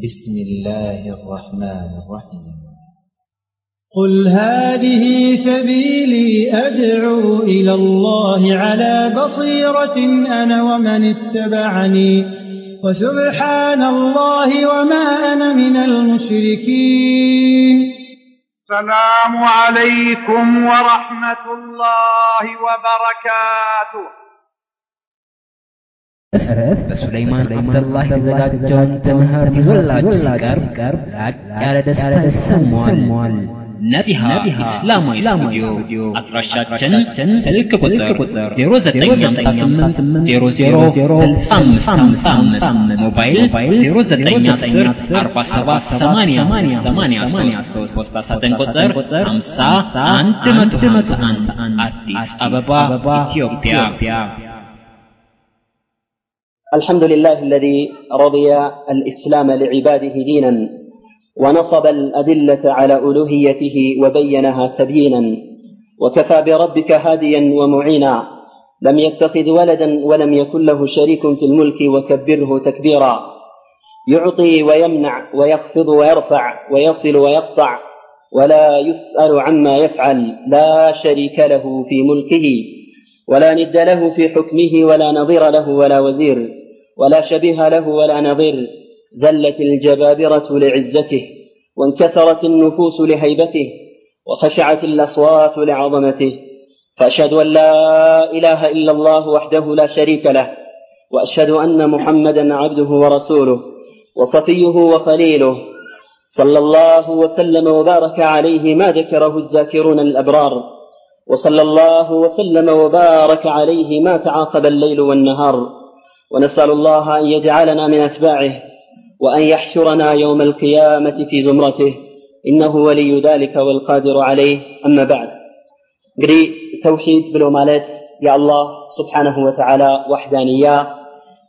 بسم الله الرحمن الرحيم. قل هذه سبيلي أدعو إلى الله على بصيرة أنا ومن اتبعني وسبحان الله وما أنا من المشركين. السلام عليكم ورحمة الله وبركاته. በሱለይማን አብደላህ የተዘጋጀውን ትምህርት ይዞላችሁ ሲቀርብ ላቅ ያለ ደስታ ይሰማዋል። ነሲሃ ኢስላማዊ ስቱዲዮ አድራሻችን ስልክ ቁጥር 0958006555 ሞባይል 0910478883 ፖስታ ሳጥን ቁጥር 50151 አዲስ አበባ ኢትዮጵያ الحمد لله الذي رضي الإسلام لعباده دينا ونصب الأدلة على ألوهيته وبينها تبيينا وكفى بربك هاديا ومعينا لم يتخذ ولدا ولم يكن له شريك في الملك وكبره تكبيرا يعطي ويمنع ويخفض ويرفع ويصل ويقطع ولا يسأل عما يفعل لا شريك له في ملكه ولا ند له في حكمه ولا نظير له ولا وزير ولا شبيه له ولا نظير ذلت الجبابرة لعزته وانكسرت النفوس لهيبته وخشعت الأصوات لعظمته. فأشهد أن لا إله إلا الله وحده لا شريك له وأشهد أن محمدا عبده ورسوله وصفيه وخليله. صلى الله وسلم وبارك عليه ما ذكره الذاكرون الأبرار. وصلى الله وسلم وبارك عليه ما تعاقب الليل والنهار. ونسأل الله أن يجعلنا من أتباعه وأن يحشرنا يوم القيامة في زمرته إنه ولي ذلك والقادر عليه أما بعد قري توحيد بلو مالت يا الله سبحانه وتعالى وحدانية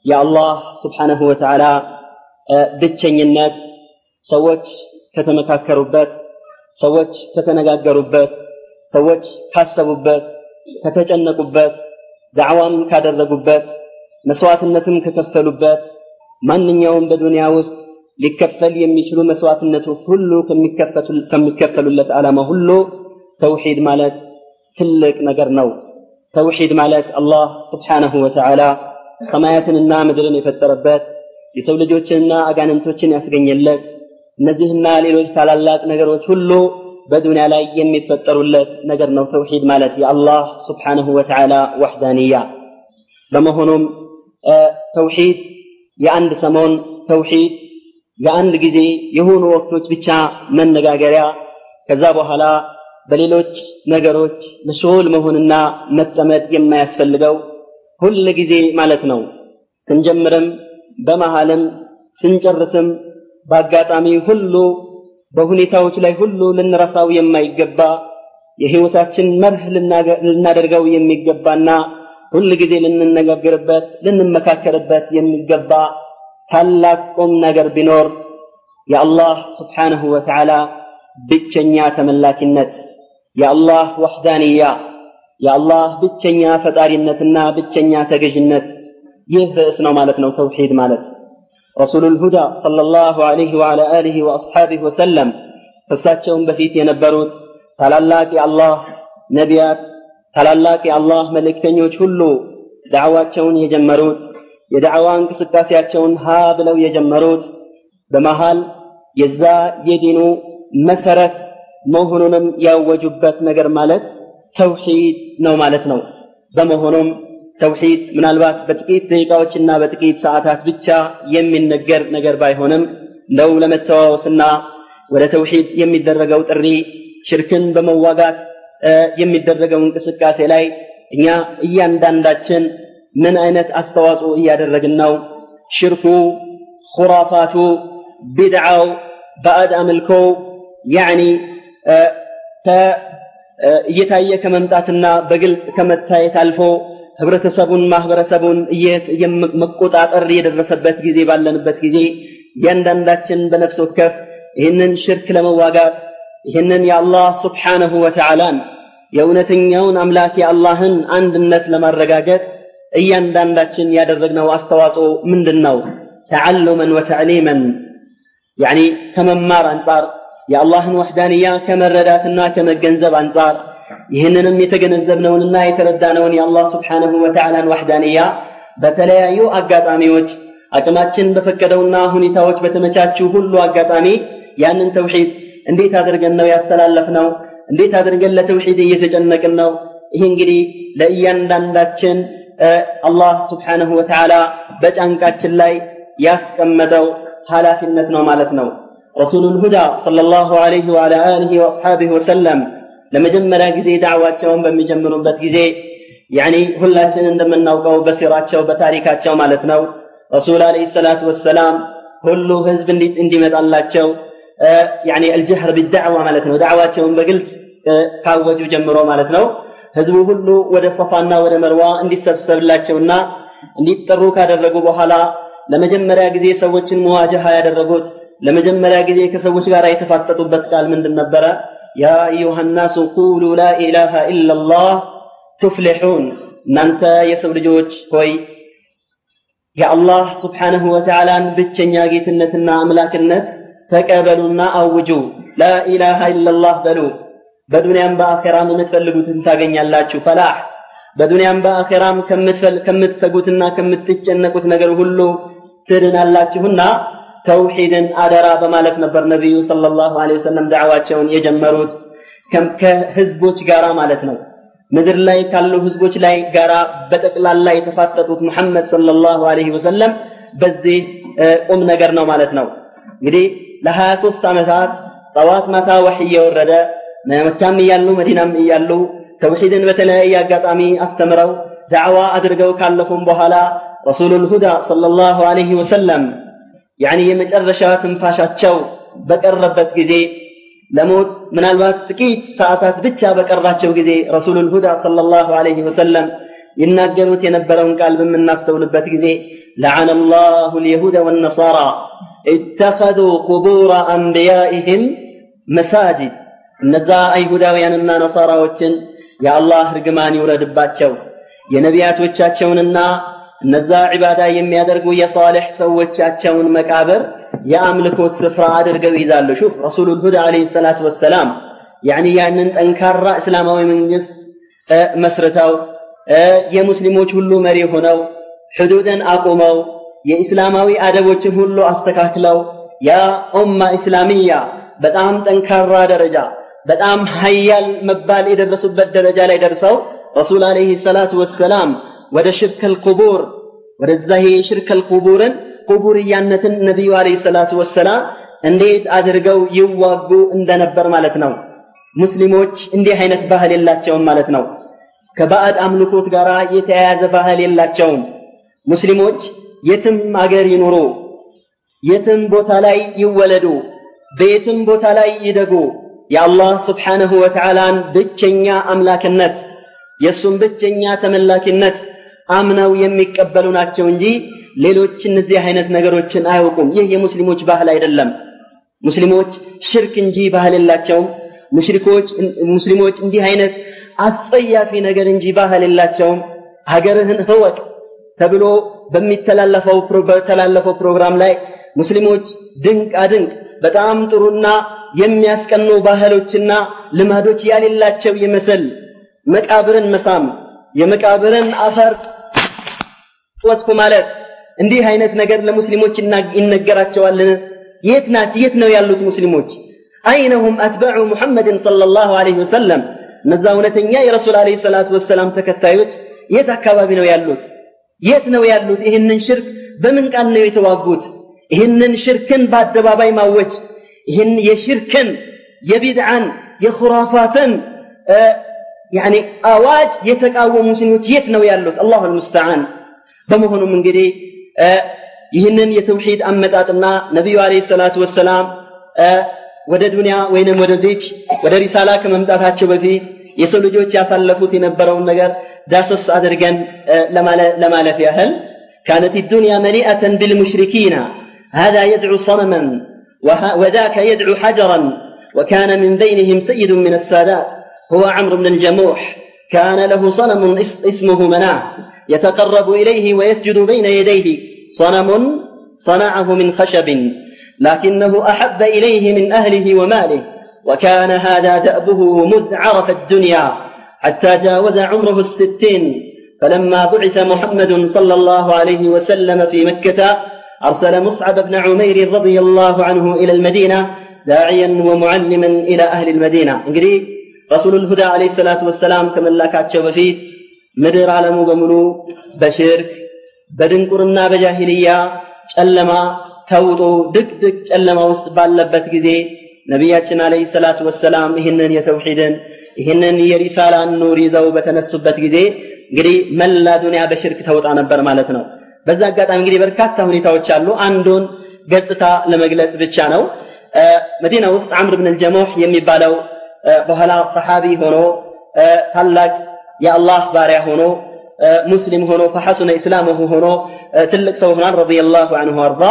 يا الله سبحانه وتعالى ብቸኝነት ሰዎች ከተመካከሩበት ሰዎች ከተነጋገሩበት ሰዎች ካሰቡበት ከተጨነቁበት ዳዕዋም ካደረጉበት መስዋዕትነትም ከከፈሉበት ማንኛውም በዱንያ ውስጥ ሊከፈል የሚችሉ መስዋዕትነቶች ሁሉ ከሚከፈሉለት ዓላማ ሁሉ ተውሂድ ማለት ትልቅ ነገር ነው። ተውሂድ ማለት አላህ ስብሓነሁ ወተዓላ ሰማያትንና ምድርን የፈጠረበት የሰው ልጆችንና አጋንንቶችን ያስገኘለት እነዚህና ሌሎች ታላላቅ ነገሮች ሁሉ በዱንያ ላይ የሚፈጠሩለት ነገር ነው ተውሂድ ማለት የአላህ ስብሓነሁ ወተዓላ ወሕዳንያ በመሆኑም ተውሂድ የአንድ ሰሞን ተውሂድ የአንድ ጊዜ የሆኑ ወቅቶች ብቻ መነጋገሪያ ከዛ በኋላ በሌሎች ነገሮች መሽጉል መሆንና መጠመድ የማያስፈልገው ሁል ጊዜ ማለት ነው። ስንጀምርም በመሃልም ስንጨርስም በአጋጣሚ ሁሉ በሁኔታዎች ላይ ሁሉ ልንረሳው የማይገባ የህይወታችን መርህ ልናደርገው የሚገባና ሁል ጊዜ ልንነጋገርበት ልንመካከርበት የሚገባ ታላቅ ቁም ነገር ቢኖር የአላህ ስብሓንሁ ወተዓላ ብቸኛ ተመላኪነት የአላህ ወሕዳንያ የአላህ ብቸኛ ፈጣሪነትና ብቸኛ ተገዥነት ይህ ርዕስ ነው ማለት ነው ተውሒድ ማለት ረሱሉ ልሁዳ صለ ላሁ ዐለይህ ወዓላ አሊህ ወአስሓቢህ ወሰለም ከእሳቸውም በፊት የነበሩት ታላላቅ የአላህ ነቢያት ታላላቅ የአላህ መልእክተኞች ሁሉ ዳዕዋቸውን የጀመሩት የዳዕዋ እንቅስቃሴያቸውን ሀ ብለው የጀመሩት በመሃል የዛ የዲኑ መሰረት መሆኑንም ያወጁበት ነገር ማለት ተውሂድ ነው ማለት ነው። በመሆኑም ተውሂድ ምናልባት በጥቂት ደቂቃዎችና በጥቂት ሰዓታት ብቻ የሚነገር ነገር ባይሆንም ለው ለመተዋወስና ወደ ተውሂድ የሚደረገው ጥሪ ሽርክን በመዋጋት የሚደረገው እንቅስቃሴ ላይ እኛ እያንዳንዳችን ምን አይነት አስተዋጽኦ እያደረግን ነው? ሽርኩ ኩራፋቱ ቢድዓው ባዕድ አምልኮው ያኒ እየታየ ከመምጣትና በግልጽ ከመታየት አልፎ ህብረተሰቡን ማህበረሰቡን መቆጣጠር የደረሰበት ጊዜ ባለንበት ጊዜ እያንዳንዳችን በነፍስ ወከፍ ይህንን ሽርክ ለመዋጋት ይህንን የአላህ ስብሓነሁ ወተዓላን የእውነተኛውን አምላክ የአላህን አንድነት ለማረጋገጥ እያንዳንዳችን ያደረግነው አስተዋጽኦ ምንድን ነው ተዓሉመን ወተዕሊመን ያኒ ከመማር አንጻር የአላህን ወሕዳንያ ከመረዳትና ከመገንዘብ አንጻር ይህንንም የተገነዘብነውንና የተረዳነውን የአላህ ስብሓንሁ ወተዓላን ወሕዳንያ በተለያዩ አጋጣሚዎች አቅማችን በፈቀደውና ሁኔታዎች በተመቻቹ ሁሉ አጋጣሚ ያንን ተውሒድ እንዴት አድርገን ነው ያስተላለፍነው? እንዴት አድርገን ለተውሒድ እየተጨነቅን ነው? ይህ እንግዲህ ለእያንዳንዳችን አላህ ስብሓንሁ ወተዓላ በጫንቃችን ላይ ያስቀመጠው ኃላፊነት ነው ማለት ነው። ረሱሉል ሁዳ ሰለላሁ ዐለይሂ ወዐላ አሊሂ ወአስሓቢሂ ወሰለም ለመጀመሪያ ጊዜ ዳዕዋቸውን በሚጀምሩበት ጊዜ ያኒ ሁላችን እንደምናውቀው በሲራቸው በታሪካቸው ማለት ነው ረሱል አለይሂ ሰላቱ ወሰላም ሁሉ ህዝብ እንዲመጣላቸው ያኒ አልጀህር ቢዳዕዋ ማለት ነው ዳዕዋቸውን በግልጽ ካወጁ ጀምሮ ማለት ነው ህዝቡ ሁሉ ወደ ሰፋና ወደ መርዋ እንዲሰብሰብላቸውና እንዲጠሩ ካደረጉ በኋላ ለመጀመሪያ ጊዜ ሰዎችን መዋጀሃ ያደረጉት ለመጀመሪያ ጊዜ ከሰዎች ጋር የተፋጠጡበት ቃል ምንድን ነበረ? ያ አዩሃ ናሱ ቁሉ ላ ኢላሃ ኢላላህ ቱፍሊሑን። እናንተ የሰው ልጆች ሆይ የአላህ ስብሓንሁ ወተዓላን ብቸኛ ጌትነትና አምላክነት ተቀበሉና አውጁ። ላ ኢላሃ ኢላላህ በሉ። በዱንያም በአኼራም የምትፈልጉትን ታገኛላችሁ። ፈላህ በዱንያም በአኼራም ከምትሰጉትና ከምትጨነቁት ነገር ሁሉ ትድናላችሁና ተውሂድን አደራ በማለት ነበር ነቢዩ ሰለላሁ ዐለይሂ ወሰለም ዳዕዋቸውን የጀመሩት ከህዝቦች ጋራ ማለት ነው። ምድር ላይ ካሉ ህዝቦች ላይ ጋራ በጠቅላላ የተፋጠጡት ሙሐመድ ሰለላሁ ዐለይሂ ወሰለም በዚህ ቁም ነገር ነው ማለት ነው። እንግዲህ ለሀያ ሶስት ዓመታት ጠዋት ማታ ወሕይ የወረደ መካም እያሉ መዲናም እያሉ ተውሒድን በተለያየ አጋጣሚ አስተምረው ዳዕዋ አድርገው ካለፉም በኋላ ረሱሉል ሁዳ ሰለላሁ ዐለይሂ ወሰለም ያኒ የመጨረሻ ትንፋሻቸው በቀረበት ጊዜ ለሞት ምናልባት ጥቂት ሰዓታት ብቻ በቀራቸው ጊዜ ረሱሉል ሁዳ ሰለላሁ ዐለይሂ ወሰለም ይናገሩት የነበረውን ቃል በምናስተውልበት ጊዜ ለዓነ ላሁ ልየሁደ ወነሳራ اتخذوا قبور أنبيائهم مساجد እነዛ አይሁዳውያንና ነሳራዎችን የአላህ ርግማን ይውረድባቸው የነቢያቶቻቸውንና እነዛ ዒባዳ የሚያደርጉ የሷልሕ ሰዎቻቸውን መቃብር የአምልኮት ስፍራ አድርገው ይዛሉ። ሹፍ ረሱሉል ሁዳ ዓለይሂ ሰላቱ ወሰላም ያኒ ያንን ጠንካራ እስላማዊ መንግስት መስርተው የሙስሊሞች ሁሉ መሪ ሆነው ሕዱድን አቁመው የኢስላማዊ አደቦችን ሁሉ አስተካክለው ያ ኡማ ኢስላሚያ በጣም ጠንካራ ደረጃ በጣም ሀያል መባል የደረሱበት ደረጃ ላይ ደርሰው ረሱል ዓለይሂ ሰላቱ ወሰላም ወደ ሽርከል ቁቡር ወደዛ ይሄ ሽርከል ቁቡርን ቁቡርያነትን ነቢዩ ዓለይሂ ሰላቱ ወሰላም እንዴት አድርገው ይዋጉ እንደነበር ማለት ነው። ሙስሊሞች እንዲህ አይነት ባህል የላቸውም ማለት ነው። ከባዕድ አምልኮት ጋር የተያያዘ ባህል የላቸውም። ሙስሊሞች የትም አገር ይኑሩ፣ የትም ቦታ ላይ ይወለዱ፣ በየትም ቦታ ላይ ይደጉ የአላህ ስብሓንሁ ወተዓላን ብቸኛ አምላክነት የእሱም ብቸኛ ተመላኪነት አምነው የሚቀበሉ ናቸው እንጂ ሌሎች እነዚህ አይነት ነገሮችን አያውቁም። ይህ የሙስሊሞች ባህል አይደለም። ሙስሊሞች ሽርክ እንጂ ባህል የላቸውም። ሙሽሪኮች ሙስሊሞች እንዲህ አይነት አስጸያፊ ነገር እንጂ ባህል የላቸውም። ሀገርህን ህወቅ ተብሎ በሚተላለፈው በተላለፈው ፕሮግራም ላይ ሙስሊሞች ድንቅ አድንቅ በጣም ጥሩና የሚያስቀኑ ባህሎችና ልማዶች ያሌላቸው ይመስል መቃብርን መሳም የመቃብርን አፈር ወስኩ ማለት እንዲህ አይነት ነገር ለሙስሊሞች ይነገራቸዋልን? የት ናት? የት ነው ያሉት ሙስሊሞች? አይነሁም አትበዑ ሙሐመድን ሰለላሁ ዐለይሂ ወሰለም እነዛ እውነተኛ የረሱል ዐለይሂ ሰላቱ ወሰላም ተከታዮች የት አካባቢ ነው ያሉት? የት ነው ያሉት? ይህንን ሽርክ በምን ቃል ነው የተዋጉት? ይህንን ሽርክን በአደባባይ ማወጅ ይህን የሽርክን የቢድዓን የኹራፋትን ያኒ አዋጅ የተቃወሙ ሙስሊሞች የት ነው ያሉት? አላሁ አልሙስተዓን። በመሆኑም እንግዲህ ይህንን የተውሂድ አመጣጥና ነቢዩ አለይሂ ሰላቱ ወሰላም ወደ ዱንያ ወይንም ወደዚች ወደ ሪሳላ ከመምጣታቸው በፊት የሰው ልጆች ያሳለፉት የነበረውን ነገር ዳሰስ አድርገን ለማለፍ ያህል كانت الدنيا مليئة بالمشركين هذا يدعو صنما وذاك يدعو حجرا وكان من بينهم سيد من السادات هو عمرو بن الجموح كان له صنم اسمه مناع يتقرب إليه ويسجد بين يديه صنم صنعه من خشب لكنه أحب إليه من أهله وماله وكان هذا دأبه مذ عرف الدنيا حتى جاوز عمره الستين فلما بعث محمد صلى الله عليه وسلم في مكة أرسل مصعب بن عمير رضي الله عنه إلى المدينة داعيا ومعلما إلى أهل المدينة እንግዲህ رسول الهدى عليه الصلاة والسلام ከመላካቸው በፊት ምድር ዓለሙ በሙሉ በሽርክ በድንቁርና በጃሂልያ ጨለማ ተውጦ ድቅድቅ ጨለማ ውስጥ ባለበት ጊዜ ነቢያችን አለይሂ ሰላቱ ወሰላም ይህንን የተውሂድን ይህንን የሪሳላን ኑር ይዘው በተነሱበት ጊዜ እንግዲህ መላ ዱንያ በሽርክ ተውጣ ነበር ማለት ነው። በዛ አጋጣሚ እንግዲህ በርካታ ሁኔታዎች አሉ። አንዱን ገጽታ ለመግለጽ ብቻ ነው። መዲና ውስጥ አምር ብን አልጀሙህ የሚባለው በኋላ ሰሓቢ ሆኖ ታላቅ የአላህ ባሪያ ሆኖ ሙስሊም ሆኖ ፈሐሱነ ኢስላመሁ ሆኖ ትልቅ ሰው ሆኗል ረዲየላሁ ዐንሁ አርዳ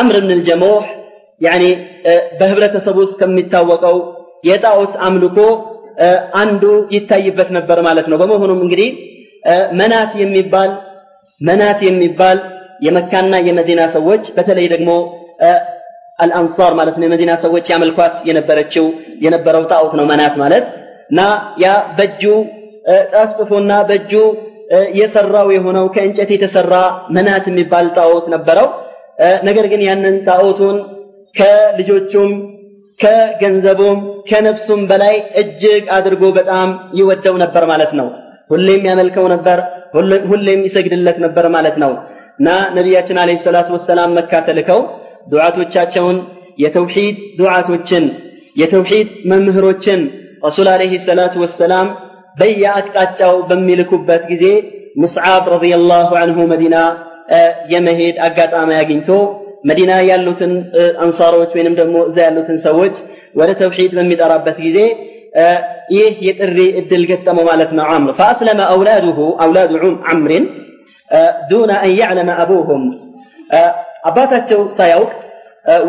አምር ብን አልጀሙህ ያኒ በህብረተሰቡ ውስጥ ከሚታወቀው የጣዖት አምልኮ አንዱ ይታይበት ነበር ማለት ነው። በመሆኑም እንግዲህ መናት የሚባል መናት የሚባል የመካና የመዲና ሰዎች በተለይ ደግሞ አልአንሳር ማለት ነው የመዲና ሰዎች ያመልኳት የነበረችው የነበረው ጣዖት ነው መናት ማለት እና ያ በእጁ ጠፍጥፎና በእጁ የሰራው የሆነው ከእንጨት የተሰራ መናት የሚባል ጣዖት ነበረው። ነገር ግን ያንን ጣዖቱን ከልጆቹም ከገንዘቡም ከነፍሱም በላይ እጅግ አድርጎ በጣም ይወደው ነበር ማለት ነው። ሁሌም ያመልከው ነበር፣ ሁሌም ይሰግድለት ነበር ማለት ነው እና ነቢያችን አለይሂ ሰላቱ ወሰላም መካ ተልከው ዱዓቶቻቸውን የተውሂድ ዱዓቶችን የተውሂድ መምህሮችን ረሱል አለይሂ ሰላቱ ወሰላም በየአቅጣጫው በሚልኩበት ጊዜ ሙስዓብ ረዲየላሁ አንሁ መዲና የመሄድ አጋጣሚ አግኝቶ መዲና ያሉትን አንሳሮች ወይንም ደግሞ እዛ ያሉትን ሰዎች ወደ ተውሂድ በሚጠራበት ጊዜ ይህ የጥሪ እድል ገጠመው ማለት ነው አምር። ፈአስለመ አውላዱሁ አውላዱ አምርን ዱነ አን ያዕለመ አቡሁም። አባታቸው ሳያውቅ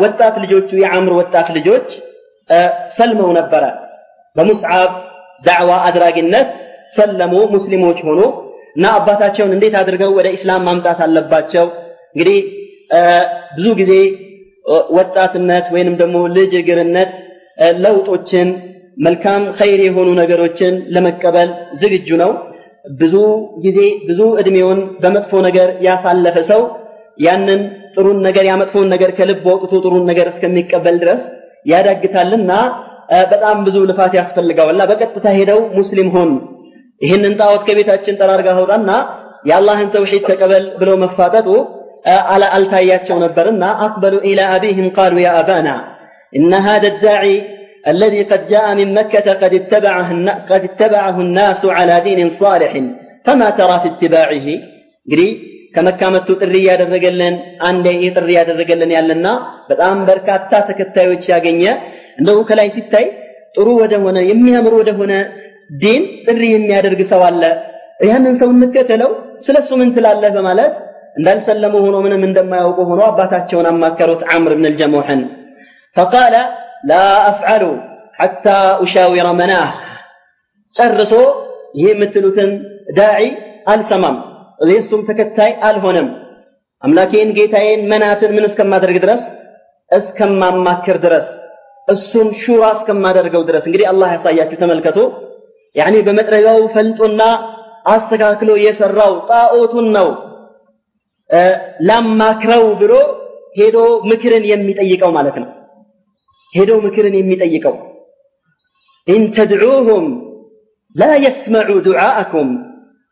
ወጣት ልጆቹ የአምር ወጣት ልጆች ሰልመው ነበረ። በሙስዓብ ዳዕዋ አድራጊነት ሰለሙ ሙስሊሞች ሆኑ እና አባታቸውን እንዴት አድርገው ወደ ኢስላም ማምጣት አለባቸው? እንግዲህ ብዙ ጊዜ ወጣትነት ወይንም ደግሞ ልጅ እግርነት ለውጦችን መልካም ኸይር የሆኑ ነገሮችን ለመቀበል ዝግጁ ነው። ብዙ ጊዜ ብዙ እድሜውን በመጥፎ ነገር ያሳለፈ ሰው ያንን ጥሩን ነገር ያመጥፎን ነገር ከልብ ወጥቶ ጥሩን ነገር እስከሚቀበል ድረስ ያዳግታልና በጣም ብዙ ልፋት ያስፈልገዋልና በቀጥታ ሄደው ሙስሊም ሆኑ። ይህንን ጣዖት ከቤታችን ጠራርጋ አውጣና የአላህን ተውሂድ ተቀበል ብለው መፋጠጡ አልታያቸው ነበርና አቅበሉ ኢላ አቢህም ቃሉ ያ አባና إن هذا الداعي الذي قد جاء من مكة قد اتبعه, قد اتبعه الناس على دين صالح فما ترى في اتباعه قري ከመካ መጥቶ ጥሪ እያደረገልን አንዴ ይህ ጥሪ እያደረገልን ያለና በጣም በርካታ ተከታዮች ያገኘ እንደው ከላይ ሲታይ ጥሩ ወደሆነ የሚያምር ወደሆነ ዲን ጥሪ የሚያደርግ ሰው አለ። ያንን ሰው እንከተለው፣ ስለሱ ምን ትላለህ? በማለት እንዳልሰለሙ ሆኖ ምንም እንደማያውቁ ሆኖ አባታቸውን አማከሩት አምር ብን አልጀሙሕን ፈቃለ ላ አፍዓሉ ሐታ ኡሻዊረ መናህ ጨርሶ ይህ የምትሉትን ዳዒ አልሰማም የእሱም ተከታይ አልሆነም አምላኬን ጌታዬን መናትን ምን እስከማደርግ ድረስ እስከማማክር ድረስ እሱን ሹራ እስከማደርገው ድረስ እንግዲህ አላህ ያሳያችሁ ተመልከቱ ያኔ በመጥረቢያው ፈልጦና አስተካክሎ የሰራው ጣዖቱን ነው ላማክረው ብሎ ሄዶ ምክርን የሚጠይቀው ማለት ነው ሄዶ ምክርን የሚጠይቀው ኢን ተድዑሁም ላ የስመዑ ዱዓአኩም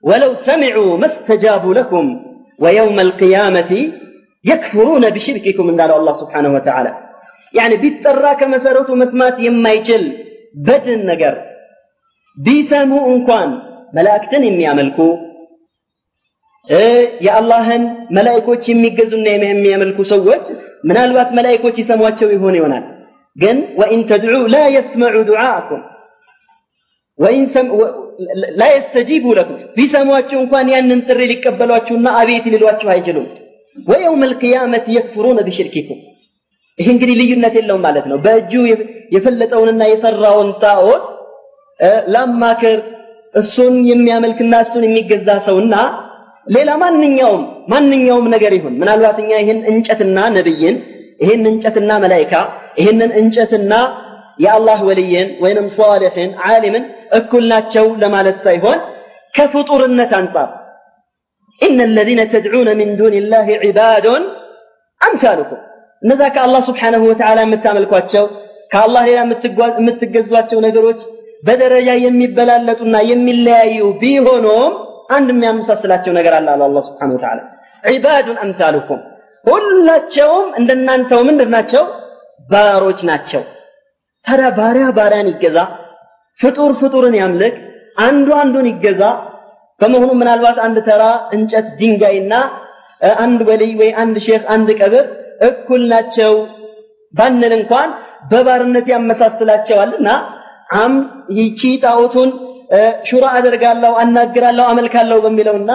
ወለው ሰሚዑ መስተጃቡ ለኩም ወየውመ አልቅያመቲ የክፍሩነ ቢሽርኪኩም እንዳለው አላህ ስብሓነሁ ወተዓላ ያኒ ቢጠራ ከመሰረቱ መስማት የማይችል በድን ነገር ቢሰሙ እንኳን መላእክትን የሚያመልኩ የአላህን መላእኮች የሚገዙና የሚያመልኩ ሰዎች ምናልባት መላእኮች ይሰሟቸው ይሆን ይሆናል። ግን ወኢን ተድዑ ላ የስመዑ ዱዓአኩም ላ የስተጂቡ ለኩም ቢሰሟችሁ እንኳን ያንን ጥሪ ሊቀበሏችሁና አቤት ሊሏችሁ አይችሉም። ወየውም አልቅያመት የክፍሩነ ቢሽርኪኩም ይህ እንግዲህ ልዩነት የለውም ማለት ነው። በእጁ የፈለጠውንና የሰራውን ጣዖት ላማክር እሱን የሚያመልክና እሱን የሚገዛ ሰውና ሌላ ማንኛውም ማንኛውም ነገር ይሁን ምናልባት እኛ ይህን እንጨትና ነብይን ይህን እንጨትና መላይካ ይህንን እንጨትና የአላህ ወልይን ወይንም ሷልሕን ዓሊምን እኩል ናቸው ለማለት ሳይሆን ከፍጡርነት አንጻር ኢነ አለዚነ ተድዑነ ምን ዱን ላህ ዒባዱን አምሳሉኩም። እነዛ ከአላህ ስብሓንሁ ወተዓላ የምታመልኳቸው ከአላህ ሌላ የምትገዟቸው ነገሮች በደረጃ የሚበላለጡና የሚለያዩ ቢሆኖም አንድ የሚያመሳስላቸው ነገር አለ አለ አላህ ስብሓንሁ ወተዓላ። ዒባዱን አምሳሉኩም ሁላቸውም እንደናንተው ምንድን ናቸው? ባሮች ናቸው። ታዲያ ባሪያ ባሪያን ይገዛ ፍጡር ፍጡርን ያምልክ አንዱ አንዱን ይገዛ። በመሆኑ ምናልባት አንድ ተራ እንጨት ድንጋይና አንድ ወልይ ወይ አንድ ሼክ አንድ ቀብር እኩል ናቸው ባንል እንኳን በባርነት ያመሳስላቸዋልና አም ይቺ ጣዖቱን ሹራ አደርጋለሁ አናግራለሁ አመልካለሁ በሚለውና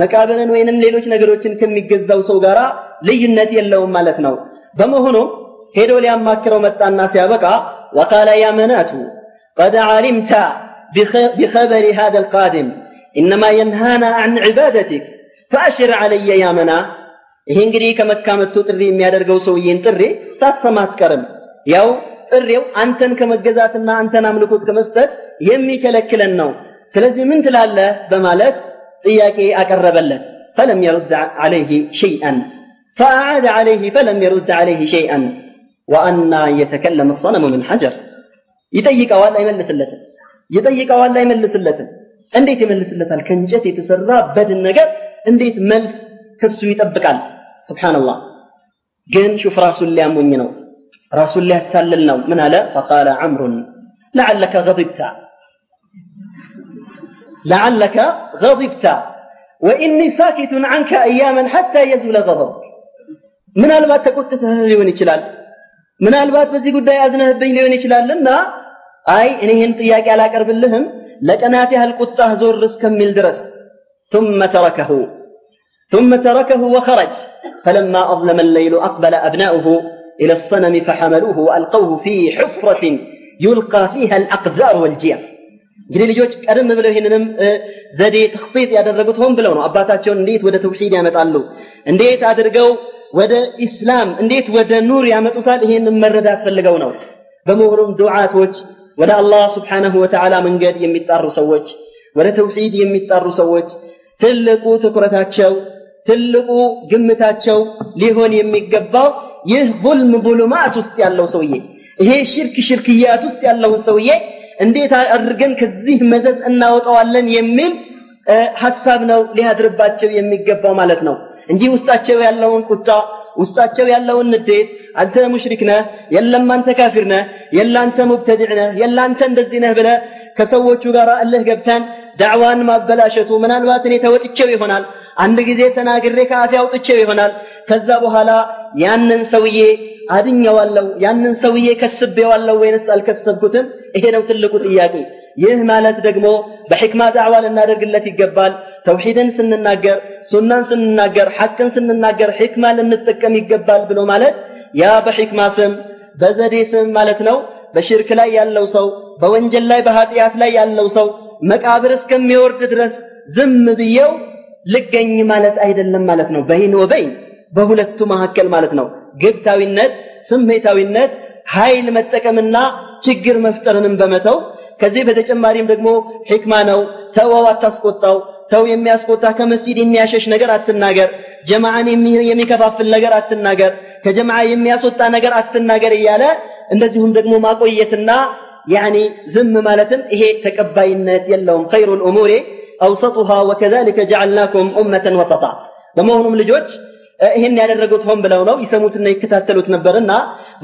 መቃብርን ወይንም ሌሎች ነገሮችን ከሚገዛው ሰው ጋር ልዩነት የለውም ማለት ነው በመሆኑ ሄዶ ሊያማክረው መጣና ሲያበቃ وقال يا منات قد علمت بخبر هذا القادم إنما ينهانا عن عبادتك فأشر علي يا منا ይሄ እንግዲህ ከመካ መጥቶ ጥሪ የሚያደርገው ሰውዬን ጥሪ ሳትሰማ አትቀርም ያው ጥሪው አንተን ከመገዛትና አንተን አምልኮት ከመስጠት የሚከለክለን ነው ስለዚህ ምን ትላለህ በማለት ጥያቄ አቀረበለት فلم يرد عليه شيئا فأعاد عليه فلم يرد عليه شيئا وأن يتكلم الصنم من حجر ይጠይቀዋል አይመልስለትም ይጠይቀዋል አይመልስለትም እንዴት ይመልስለታል ከእንጨት የተሰራ በድን ነገር እንዴት መልስ ከሱ ይጠብቃል ስብሓንላህ ግን ሹፍ ራሱን ሊያሞኝ ነው ራሱን ሊያታልል ነው ምን አለ ፈቃለ አምሩን لعلك غضبت لعلك غضبت وإني ساكت عنك أياما حتى يزول غضبك من البات تكتته ሊሆን ይችላል ምናልባት በዚህ ጉዳይ አዝነህብኝ ሊሆን ይችላልና አይ እኔ ይህን ጥያቄ አላቀርብልህም ለቀናት ያህል ቁጣህ ዞር እስከሚል ድረስ ثم تركه ثم تركه وخرج فلما أظلم الليل أقبل أبناؤه إلى الصنم فحملوه وألقوه في حفرة يلقى فيها الأقذار والجير እንግዲህ ልጆች ቀደም ብለው ይህንንም ዘዴ ተክጢጥ ያደረጉት ሆን ብለው ነው አባታቸውን እንዴት ወደ ተውሂድ ያመጣሉ እንዴት አድርገው ወደ ኢስላም እንዴት ወደ ኑር ያመጡታል ይሄንን መረዳት ፈልገው ነው በመሆኑም ዱዓቶች ወደ አላህ ስብሓንሁ ወተዓላ መንገድ የሚጣሩ ሰዎች ወደ ተውሂድ የሚጣሩ ሰዎች ትልቁ ትኩረታቸው ትልቁ ግምታቸው ሊሆን የሚገባው ይህ ቡልም ቡሉማት ውስጥ ያለው ሰውዬ ይሄ ሽርክ ሽርክያት ውስጥ ያለውን ሰውዬ እንዴት አድርገን ከዚህ መዘዝ እናወጣዋለን የሚል ሐሳብ ነው ሊያድርባቸው የሚገባው ማለት ነው። እንጂ ውስጣቸው ያለውን ቁጣ ውስጣቸው ያለውን ንዴት አንተ ሙሽሪክ ነህ የለም አንተ ካፊር ነህ የለ ሙብተድዕ ነህ የለ እንደዚህ ነህ ብለህ ከሰዎቹ ጋር እልህ ገብተን ዳዕዋን ማበላሸቱ ምናልባት እኔ ተወጥቼው ይሆናል። አንድ ጊዜ ተናግሬ ከአፌ አውጥቼው ይሆናል ከዛ በኋላ ያንን ሰውዬ አድኘዋለሁ ያንን ሰውዬ ከስቤዋለሁ ወይንስ አልከሰብኩትም? ይሄ ነው ትልቁ ጥያቄ። ይህ ማለት ደግሞ በሕክማ ዳዕዋ ልናደርግለት ይገባል። ተውሂድን ስንናገር ሱናን ስንናገር ሐቅን ስንናገር ሕክማ ልንጠቀም ይገባል ብሎ ማለት ያ በሕክማ ስም በዘዴ ስም ማለት ነው። በሽርክ ላይ ያለው ሰው በወንጀል ላይ በኃጢአት ላይ ያለው ሰው መቃብር እስከሚወርድ ድረስ ዝም ብዬው ልገኝ ማለት አይደለም ማለት ነው። በይን ወበይን በሁለቱ መካከል ማለት ነው ግብታዊነት ስሜታዊነት ኃይል መጠቀምና ችግር መፍጠርንም በመተው ከዚህ በተጨማሪም ደግሞ ሕክማ ነው ተወው አታስቆጣው ሰው የሚያስቆጣ ከመስጂድ የሚያሸሽ ነገር አትናገር ጀማዓን የሚከፋፍል ነገር አትናገር ከጀማዓ የሚያስወጣ ነገር አትናገር እያለ እንደዚሁም ደግሞ ማቆየትና ያኒ ዝም ማለትም ይሄ ተቀባይነት የለውም خير الامور اوسطها وكذلك جعلناكم امه وسطا በመሆኑም ልጆች ይህን ያደረጉት ሆን ብለው ነው ይሰሙትና ይከታተሉት ነበርና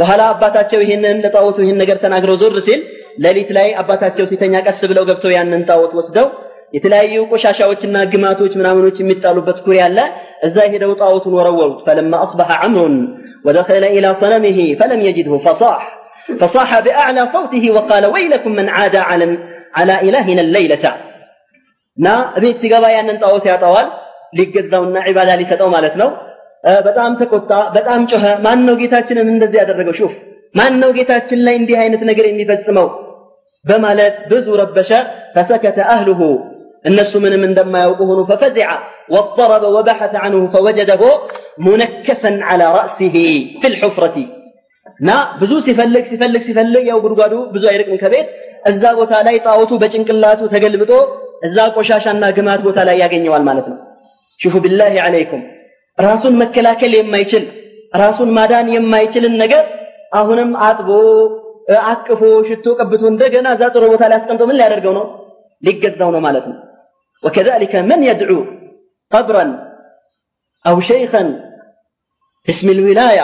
በኋላ አባታቸው ይህንን ለጣዖቱ ይህን ነገር ተናግረው ዞር ሲል ሌሊት ላይ አባታቸው ሲተኛ ቀስ ብለው ገብተው ያንን ጣዖት ወስደው የተለያዩ ቆሻሻዎችና ግማቶች ምናምኖች የሚጣሉበት ኩሬ አለ እዛ ሄደው ጣዖቱን ወረወሩት فلما اصبح عمرو ودخل الى صنمه فلم يجده فصاح فصاح باعلى صوته وقال ويلكم من عاد على على الهنا الليله نا ቤት ሲገባ ያንን ጣዖት ያጠዋል ሊገዛውና ዒባዳ ሊሰጠው ማለት ነው በጣም ተቆጣ፣ በጣም ጮኸ። ማን ነው ጌታችንን እንደዚህ ያደረገው? ሹፍ ማን ነው ጌታችን ላይ እንዲህ አይነት ነገር የሚፈጽመው በማለት ብዙ ረበሸ። ፈሰከተ አህሉሁ እነሱ ምንም እንደማያውቁ ሆኑ። ፈፈዚዐ ወضረበ ወበሐተ ዐንሁ ፈወጀደሁ ሙነከሰን ዐላ ረእሲሂ ፊል ሑፍረቲ እና ብዙ ሲፈልግ ሲፈልግ ሲፈልግ ያው ጉድጓዱ ብዙ አይርቅም ከቤት እዛ ቦታ ላይ ጣዖቱ በጭንቅላቱ ተገልብጦ እዛ ቆሻሻና ግማት ቦታ ላይ ያገኘዋል ማለት ነው። ሽፉ ቢላሂ ዐለይኩም ራሱን መከላከል የማይችል ራሱን ማዳን የማይችልን ነገር አሁንም አጥቦ አቅፎ ሽቶ ቀብቶ እንደገና እዛ ጥሩ ቦታ ላይ አስቀምጦ ምን ሊያደርገው ነው? ሊገዛው ነው ማለት ነው። ወከዛሊከ መን የድዑ ቀብረን አው ሸይኸን ብስም ልዊላያ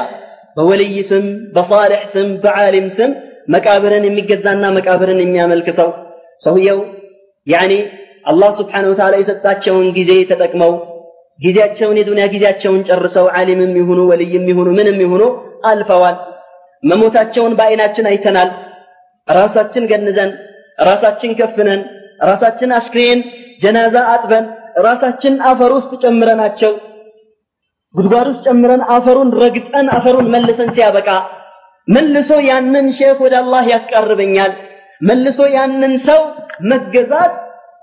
በወልይ ስም፣ በሳልሕ ስም፣ በዓሊም ስም መቃብርን የሚገዛና መቃብርን የሚያመልክ ሰው ሰውየው ያኔ አላህ ስብሓነሁ ወተዓላ የሰጣቸውን ጊዜ ተጠቅመው ጊዜያቸውን የዱንያ ጊዜያቸውን ጨርሰው ዓሊምም ይሁኑ ወልይም ይሁኑ ምንም ይሁኑ አልፈዋል። መሞታቸውን በአይናችን አይተናል። ራሳችን ገንዘን ራሳችን ከፍነን ራሳችን አስክሬን ጀናዛ አጥበን ራሳችን አፈር ውስጥ ጨምረናቸው ጉድጓድ ውስጥ ጨምረን አፈሩን ረግጠን አፈሩን መልሰን ሲያበቃ መልሶ ያንን ሼክ ወደ አላህ ያስቀርበኛል መልሶ ያንን ሰው መገዛት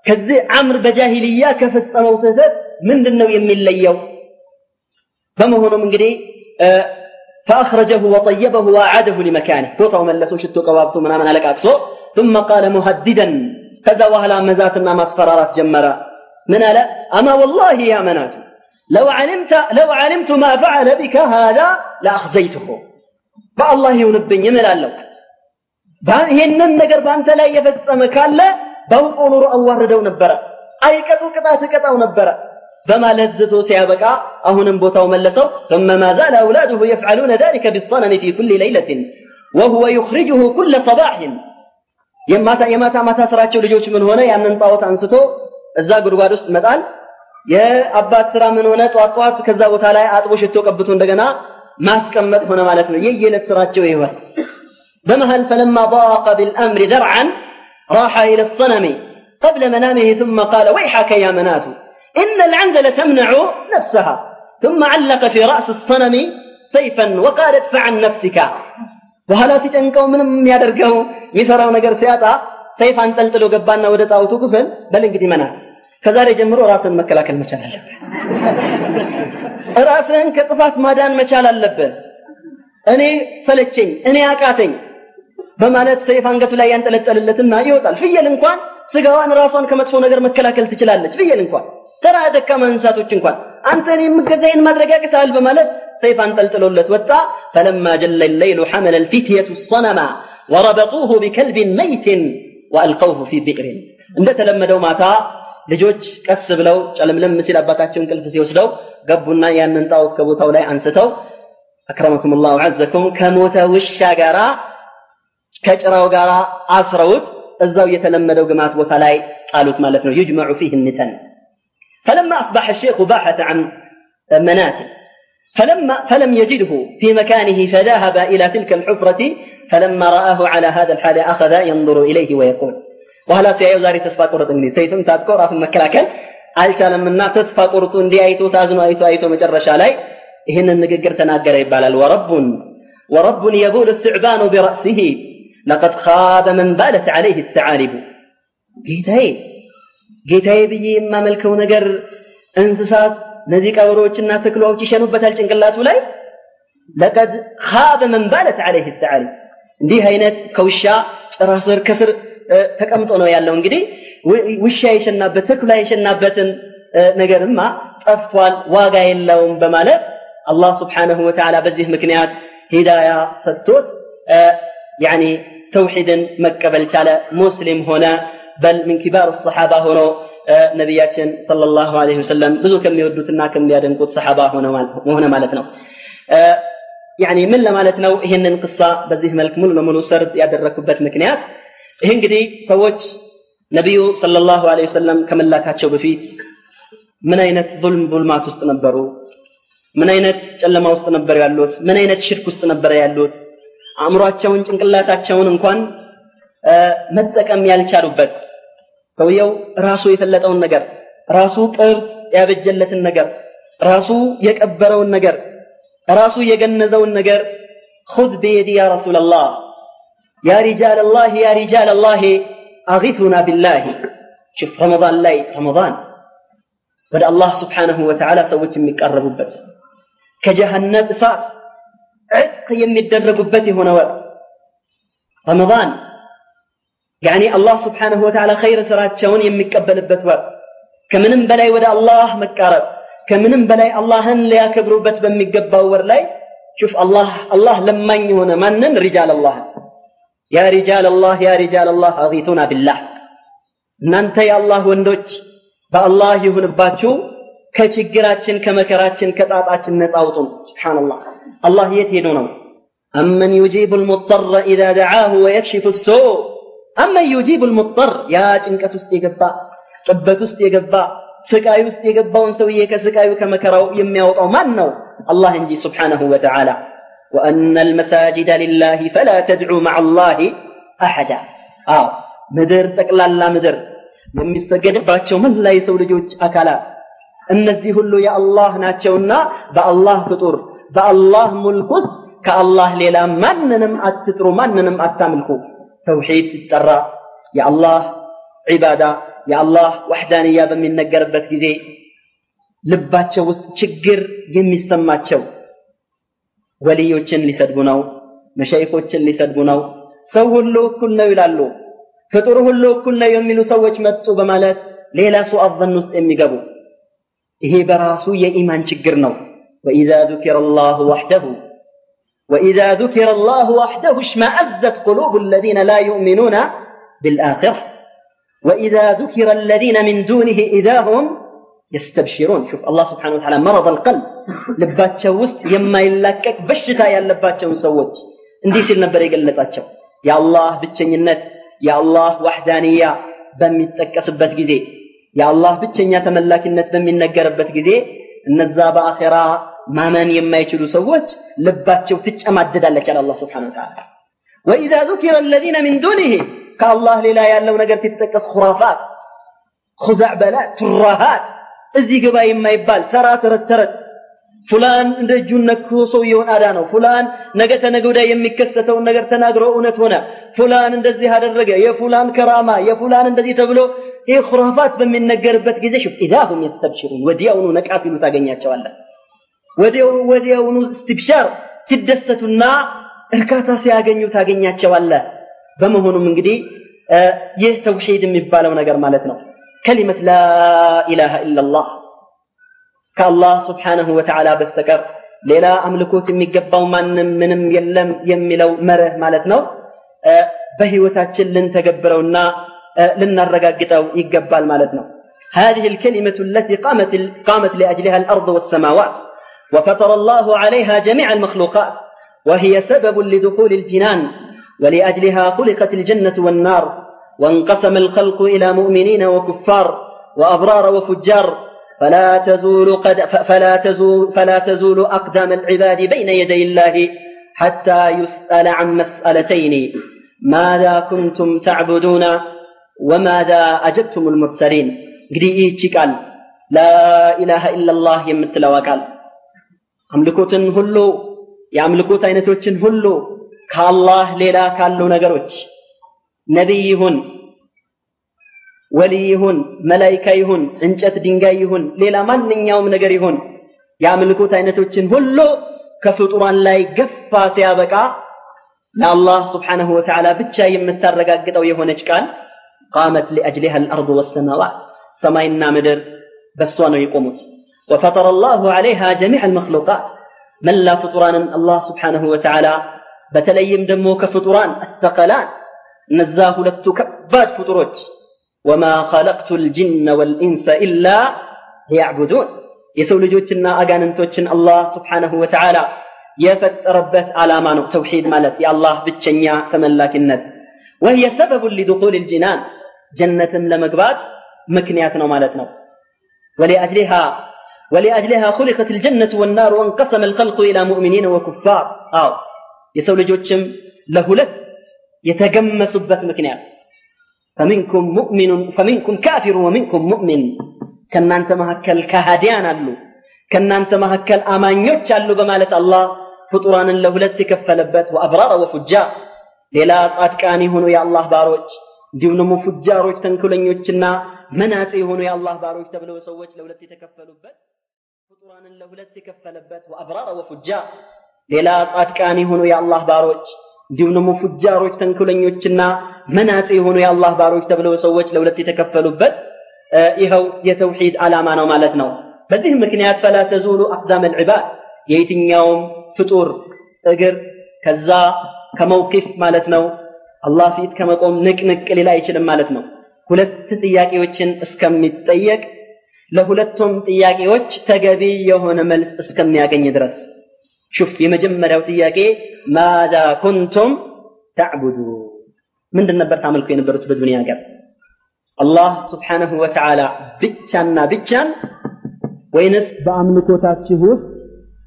ከዚህ አምር በጃሂልያ ከፈጸመው ስህተት ምንድን ነው የሚለየው በመሆኑም እንግዲህ فأخرجه وطيبه وأعاده لمكانه بوطه ملسو شتو قوابتو منامن على أكسو ثم قال مهددا كذا وهلا مزاتنا مصفرارات جمرا من ألا أما والله يا منات لو علمت لو علمت ما فعل بك هذا لأخزيته بالله ينبني من الله ይህንን ነገር በአንተ ላይ የፈጸመ ካለ በውጦ ኑሮ አዋርደው ነበረ አይቀጡ ቅጣት እቀጣው ነበረ በማለት ዝቶ ሲያበቃ አሁንም ቦታው መለሰው ثم ما زال أولاده يفعلون ذلك بالصنم في كل ليلة وهو يخرجه كل صباح የማታ የማታ ማታ ስራቸው ልጆች ምን ሆነ ያንን ጣዖት አንስቶ እዛ ጉድጓድ ውስጥ መጣል የአባት ስራ ምን ሆነ ጧት ጧት ከዛ ቦታ ላይ አጥቦ ሽቶ ቀብቶ እንደገና ማስቀመጥ ሆነ ማለት ነው የየዕለት ስራቸው ይሆን በመሃል فلما ضاق بالأمر ذرعا راح إلى الصنم قبل منامه ثم قال ويحك يا منات إن العنزة تمنع نفسها ثم علق في رأس الصنم سيفا وقال ادفع عن نفسك በኋላ ሲጨንቀው ምንም የሚያደርገው የሚሰራው ነገር ሲያጣ ሰይፍ አንጠልጥሎ ገባና ወደ ጣውቱ ክፍል በል እንግዲህ መናት ከዛሬ ጀምሮ ራስን መከላከል መቻል አለብህ ራስህን ከጥፋት ማዳን መቻል አለብህ እኔ ሰለቸኝ እኔ አቃተኝ በማለት ሰይፍ አንገቱ ላይ ያንጠለጠልለትና ይወጣል። ፍየል እንኳን ስጋዋን ራሷን ከመጥፎ ነገር መከላከል ትችላለች። ፍየል እንኳን ተራ ደካማ እንስሳቶች እንኳን አንተ እኔ የምገዛይን ማድረግ ያቅትሃል በማለት ሰይፍ አንጠልጥሎለት ወጣ። ፈለማ ጀለ ሌይሉ ሐመለ ልፊትየቱ ሰነማ ወረበጡሁ ቢከልቢን መይትን ወአልቀውሁ ፊ ብዕርን እንደተለመደው ማታ ልጆች ቀስ ብለው ጨለምለም ሲል አባታቸው እንቅልፍ ሲወስደው ገቡና ያንን ጣዖት ከቦታው ላይ አንስተው አክረመኩም ላሁ ዐዘኩም ከሞተ ውሻ ጋራ ከጭራው ጋር አስረውት እዛው የተለመደው ግማት ቦታ ላይ ጣሉት ማለት ነው يجمع فيه النتن فلما أصبح الشيخ باحث عن مناته فلما فلم يجده في مكانه فذهب إلى تلك الحفرة فلما رآه على هذا الحال أخذ ينظر إليه ويقول وهلا سيأيو زاري تسفى قرط إنجلي سيتم تذكر في مكلاكل አልቻለም እና ተስፋ ቆርጦ እንዲህ አይቶ ታዝኖ አይቶ አይቶ መጨረሻ ላይ ይህንን ንግግር ተናገረ ይባላል ወረቡን ወረቡን የቡል الثعبان برأسه لقد خاب من بالت عليه الثعالب ጌታዬ ጌታዬ ብዬ የማመልከው ነገር እንስሳት እነዚህ ቀበሮችና ተክሎች ይሸኑበታል ጭንቅላቱ ላይ ለቀድ ኻበ መን ባለት አለይህ ተዓሊ እንዲህ አይነት ከውሻ ጭራ ስር ከስር ተቀምጦ ነው ያለው እንግዲህ ውሻ የሸናበት ተኩላ የሸናበትን ነገርማ ጠፍቷል ዋጋ የለውም በማለት አላህ ስብሓንሁ ወተዓላ በዚህ ምክንያት ሂዳያ ሰጥቶት ያኒ توحيدا مكبل تعالى مسلم هنا بل من كبار الصحابة هنا آه، نبيات صلى الله عليه وسلم. بذو كم يردتنا كم يردن قد صحابة هنا مالتنا آه، يعني من لما لتنو هن القصة بزيه ملك ملو لما نصر يعد الركبة مكنيات هن قدي سوج نبيه صلى الله عليه وسلم كم الله كاتشو بفيت من أين ظلم ظلم ما من أين تلما وسط نبر من أين شرك وسط نبر አእምሯቸውን ጭንቅላታቸውን እንኳን መጠቀም ያልቻሉበት ሰውየው ራሱ የፈለጠውን ነገር ራሱ ቅርጽ ያበጀለትን ነገር ራሱ የቀበረውን ነገር ራሱ የገነዘውን ነገር خذ بيدي يا رسول الله يا رجال الله يا رجال الله أغثنا بالله ሽፍ ረመዳን ላይ ረመዳን ወደ አላህ ስብሓነሁ ወተዓላ ሰዎች የሚቃረቡበት ከጀሃነም እሳት ዕጥቅ የሚደረጉበት የሆነ ወር ረመዳን ያኒ አላህ ስብሓነሁ ወተዓላ ኸይር ስራቸውን የሚቀበልበት ወር ከምንም በላይ ወደ አላህ መቃረብ ከምንም በላይ አላህን ሊያከብሩበት በሚገባው ወር ላይ ሹፍ አላህ አላህ ለማኝ የሆነ ማንን ሪጃል አላህ ያ ሪጃል አላህ ያ ሪጃል አላህ አጊቱና ቢላህ እናንተ የአላህ ወንዶች በአላህ ይሁንባችሁ ከችግራችን ከመከራችን ከጣጣችን ነፃ አውጡን ስብሓንላህ አላህ የት ሄዶ ነው አመን ዩጂቡ ልሙጠረ ኢዛ ደዓሁ ወየክሽፉ ሱእ አመን ዩጂቡ ልሙጠር ያ ጭንቀት ውስጥ የገባ ጥበት ውስጥ የገባ ስቃይ ውስጥ የገባውን ሰውዬ ከስቃዩ ከመከራው የሚያወጣው ማን ነው አላህ እንጂ ስብሓነሁ ወተዓላ ወአነ አልመሳጅደ ሊላህ ፈላ ተድዑ ማዓ አላህ አሐዳ አዎ ምድር ጠቅላላ ምድር የሚሰገድባቸው መላ የሰው ልጆች አካላት እነዚህ ሁሉ የአላህ ናቸውና በአላህ ፍጡር በአላህ ሙልክ ውስጥ ከአላህ ሌላ ማንንም አትጥሩ ማንንም አታምልኩ። ተውሒድ ሲጠራ የአላህ ዒባዳ የአላህ ወሕዳንያ በሚነገርበት ጊዜ ልባቸው ውስጥ ችግር የሚሰማቸው ወልዮችን ሊሰድቡ ነው መሸይኾችን ሊሰድቡ ነው። ሰው ሁሉ እኩል ነው ይላሉ። ፍጡር ሁሉ እኩል ነው የሚሉ ሰዎች መጡ በማለት ሌላ ሱአ ዘን ውስጥ የሚገቡ። ይሄ በራሱ የኢማን ችግር ነው ወኢዛ ذكر الله وحده وإذا ذكر الله وحده اشمأزت قلوب الذين لا يؤمنون بالآخرة وإذا ذكر الذين من دونه إذا هم يستبشرون شوف الله سبحانه وتعالى مرض القلب ልባቸው ውስጥ የማይላቀቅ በሽታ ያለባቸውን ሰዎች እንዲህ ሲል ነበር የገለጻቸው የአላህ ብቸኝነት የአላህ ዋሕዳንያ በሚጠቀስበት ጊዜ የአላህ ብቸኛ ተመላኪነት በሚነገርበት ጊዜ እነዛ በአኼራ ማመን የማይችሉ ሰዎች ልባቸው ትጨማደዳለች አለ አላህ ስብሓነሁ ወተዓላ። ወኢዛ ዙኪረ አለዚነ ሚን ዱኒህ ከአላህ ሌላ ያለው ነገር ሲጠቀስ ሁራፋት ኩዛዕበላት ቱራሃት እዚህ ግባ የማይባል ተራ ተረት ተረት ፉላን እንደ እጁን ነክቶ ሰውየውን አዳነው ፉላን ነገ ተነገ ወዲያ የሚከሰተውን ነገር ተናግሮ እውነት ሆነ። ፉላን እንደዚህ አደረገ የፉላን ከራማ የፉላን እንደዚህ ተብሎ ይህ ሁራፋት በሚነገርበት ጊዜ ሽፍ ኢዛ ሁም ወዲያውኑ ነቃ ሲሉ ታገኛቸዋለን ታገኛቸዋለህ ወዲያውኑ እስትብሻር ሲደሰቱና እርካታ ሲያገኙ ታገኛቸዋለህ በመሆኑም እንግዲህ ይህ ተውሒድ የሚባለው ነገር ማለት ነው ከሊመት ላኢላሃ ኢላላህ ከአላህ ስብሓነሁ ወተዓላ በስተቀር ሌላ አምልኮት የሚገባው ማንም ምንም የለም የሚለው መርህ ማለት ነው በህይወታችን ልንተገብረውና ልናረጋግጠው ይገባል ማለት ነው هذه الكلمة التي قامت قامت لأجلها الأرض والسماوات وفطر الله عليها جميع المخلوقات وهي سبب لدخول الجنان ولأجلها خلقت الجنة والنار وانقسم الخلق إلى مؤمنين وكفار وأبرار وفجار فلا تزول قد فلا تزول فلا تزول أقدام العباد بين يدي الله حتى يسأل عن مسألتين ماذا كنتم تعبدون وماذا أجبتم المرسلين እንግዲህ ይህቺ ቃል ላኢላሃ ኢላላህ የምትለዋ ቃል አምልኮትን ሁሉ የአምልኮት አይነቶችን ሁሉ ከአላህ ሌላ ካሉ ነገሮች ነቢይ ይሁን ወልይ ይሁን መላይካ ይሁን እንጨት ድንጋይ ይሁን ሌላ ማንኛውም ነገር ይሁን የአምልኮት አይነቶችን ሁሉ ከፍጡራን ላይ ገፋ ሲያበቃ ለአላህ ስብሓነሁ ወተዓላ ብቻ የምታረጋግጠው የሆነች ቃል ቃመት ሊአጅሊሃ አልአርዱ ወሰማዋት ሰማይና ምድር በሷ ነው የቆሙት وفطر الله عليها جميع المخلوقات መላ ፍጡራንን አላህ ስብሓነሁ ወተዓላ በተለይም ደግሞ ከፍጡራን አስተቀላን እነዛ ሁለቱ ከባድ ፍጡሮች ወማ ኸለቅቱ ልጅነ ወልኢንሰ ኢላ ሊያዕቡዱን የሰው ልጆችና አጋንንቶችን አላህ ስብሓነሁ ወተዓላ የፈጠረበት ዓላማ ነው ተውሒድ ማለት የአላህ ብቸኛ ተመላኪነት وهي سبب لدخول الجنان جنة لمقبات مكنيات نومالتنا ولأجلها ولأجلها خلقت الجنة والنار وانقسم الخلق إلى مؤمنين وكفار أو يسول جوتشم لهلت يتجمس بث مكنيات فمنكم مؤمن فمنكم كافر ومنكم مؤمن كان أنت مهكل كهديان اللو كان أنت مهكل أمان يتشالو بمالة الله فطران لهلت تكفلبت وأبرار وفجار ሌላ ጻድቃን የሆኑ የአላህ ባሮች እንዲሁም ደግሞ ፉጃሮች ተንኮለኞችና መናጤ የሆኑ የአላህ ባሮች ተብለው ሰዎች ለሁለት የተከፈሉበት ፍጡራንን ለሁለት የከፈለበት ወአብራረ ወፉጃር ሌላ ጻድቃን የሆኑ የአላህ ባሮች እንዲሁም ደግሞ ፉጃሮች ተንኮለኞችና መናጤ የሆኑ የአላህ ባሮች ተብለው ሰዎች ለሁለት የተከፈሉበት ይኸው የተውሂድ ዓላማ ነው ማለት ነው። በዚህ ምክንያት ፈላ ተዙሉ አቅዳም ልዕባድ የየትኛውም ፍጡር እግር ከዛ ከመውቂፍ ማለት ነው አላህ ፊት ከመቆም ንቅንቅ ሊል አይችልም ማለት ነው። ሁለት ጥያቄዎችን እስከሚጠየቅ ለሁለቱም ጥያቄዎች ተገቢ የሆነ መልስ እስከሚያገኝ ድረስ። ሹፍ የመጀመሪያው ጥያቄ ማዛ ኩንቱም ተዕቡዱ። ምንድን ነበር ታመልኩ የነበሩት በዱንያ ሀገር? አላህ ስብሓነሁ ወተዓላ ብቻና ብቻን ወይንስ በአምልኮታችሁ ውስጥ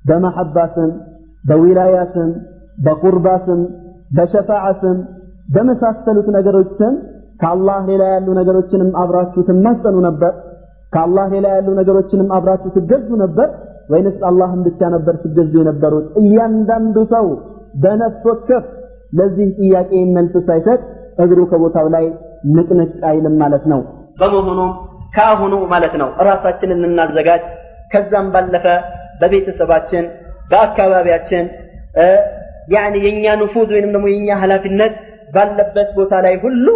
በመሐባ ስም በዊላያ ስም በቁርባ ስም በሸፋዓ ስም በመሳሰሉት ነገሮች ስም ከአላህ ሌላ ያሉ ነገሮችንም አብራችሁ ትማጸኑ ነበር ከአላህ ሌላ ያሉ ነገሮችንም አብራችሁ ትገዙ ነበር? ወይንስ አላህን ብቻ ነበር ትገዙ የነበሩት? እያንዳንዱ ሰው በነፍስ ወከፍ ለዚህ ጥያቄ መልስ ሳይሰጥ እግሩ ከቦታው ላይ ንቅንቅ አይልም ማለት ነው። በመሆኑም ከአሁኑ ማለት ነው ራሳችንን እናዘጋጅ። ከዛም ባለፈ በቤተሰባችን በአካባቢያችን ያኒ የኛ ንፉዝ ወይንም ደግሞ የኛ ኃላፊነት ባለበት ቦታ ላይ ሁሉ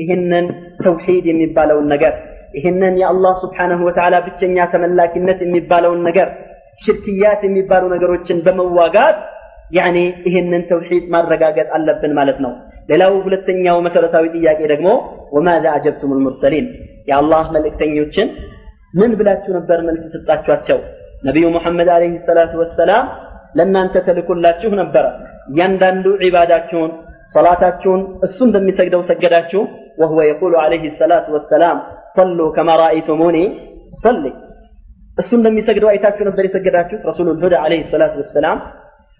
ይህንን ተውሂድ የሚባለውን ነገር ይህንን የአላህ ስብሓንሁ ወተዓላ ብቸኛ ተመላኪነት የሚባለውን ነገር ሽርክያት የሚባሉ ነገሮችን በመዋጋት ያኔ ይህንን ተውሒድ ማረጋገጥ አለብን ማለት ነው። ሌላው ሁለተኛው መሰረታዊ ጥያቄ ደግሞ ወማዛ አጀብቱም ልሙርሰሊን የአላህ መልእክተኞችን ምን ብላችሁ ነበር መልስ ሰጣችኋቸው ነቢዩ ሙሐመድ አለህ ሰላቱ ወሰላም ለእናንተ ተልኮላችሁ ነበረ እያንዳንዱ ዒባዳችሁን ሰላታችሁን እሱ እንደሚሰግደው ሰገዳችሁ ወሁወ የቁሉ አለህ ሰላቱ ወሰላም صلوا كما رأيتموني صلي እሱ እንደሚሰግደው አይታችሁ ነበር የሰገዳችሁት ረሱሉ ልሁዳ አለይሂ ሰላቱ ወሰላም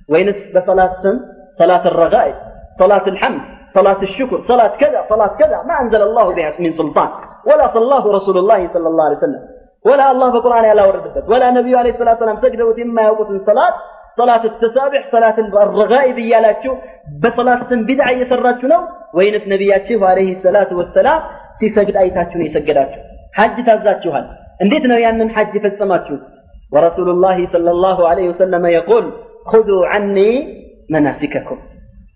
ወይንስ በሰላት ስም ሰላት الرغائب صلاة الحمد صلاة الشكر صلاة كذا صلاة كذا ما أنزل الله بها من سلطان ولا صلاه رسول الله صلى الله عليه وسلم ولا الله في القرآن لا وردت ولا النبي عليه الصلاة والسلام سجدوا إما يوقف الصلاة صلاة التسابح صلاة الرغائب እያላችሁ በሰላት ስም ቢድዓ እየሰራችሁ ነው ወይንስ ነቢያችሁ አለይሂ ሰላቱ ወሰላም ሲሰግድ አይታችሁ ነው የሰገዳችሁ? ሐጅ ታዛችኋል። እንዴት ነው ያንን ሐጅ የፈጸማችሁት? ወረሱሉ ላህ ለ ላሁ ለ ወሰለመ የቁል ሁዱ ዐኒ መናሲከኩም።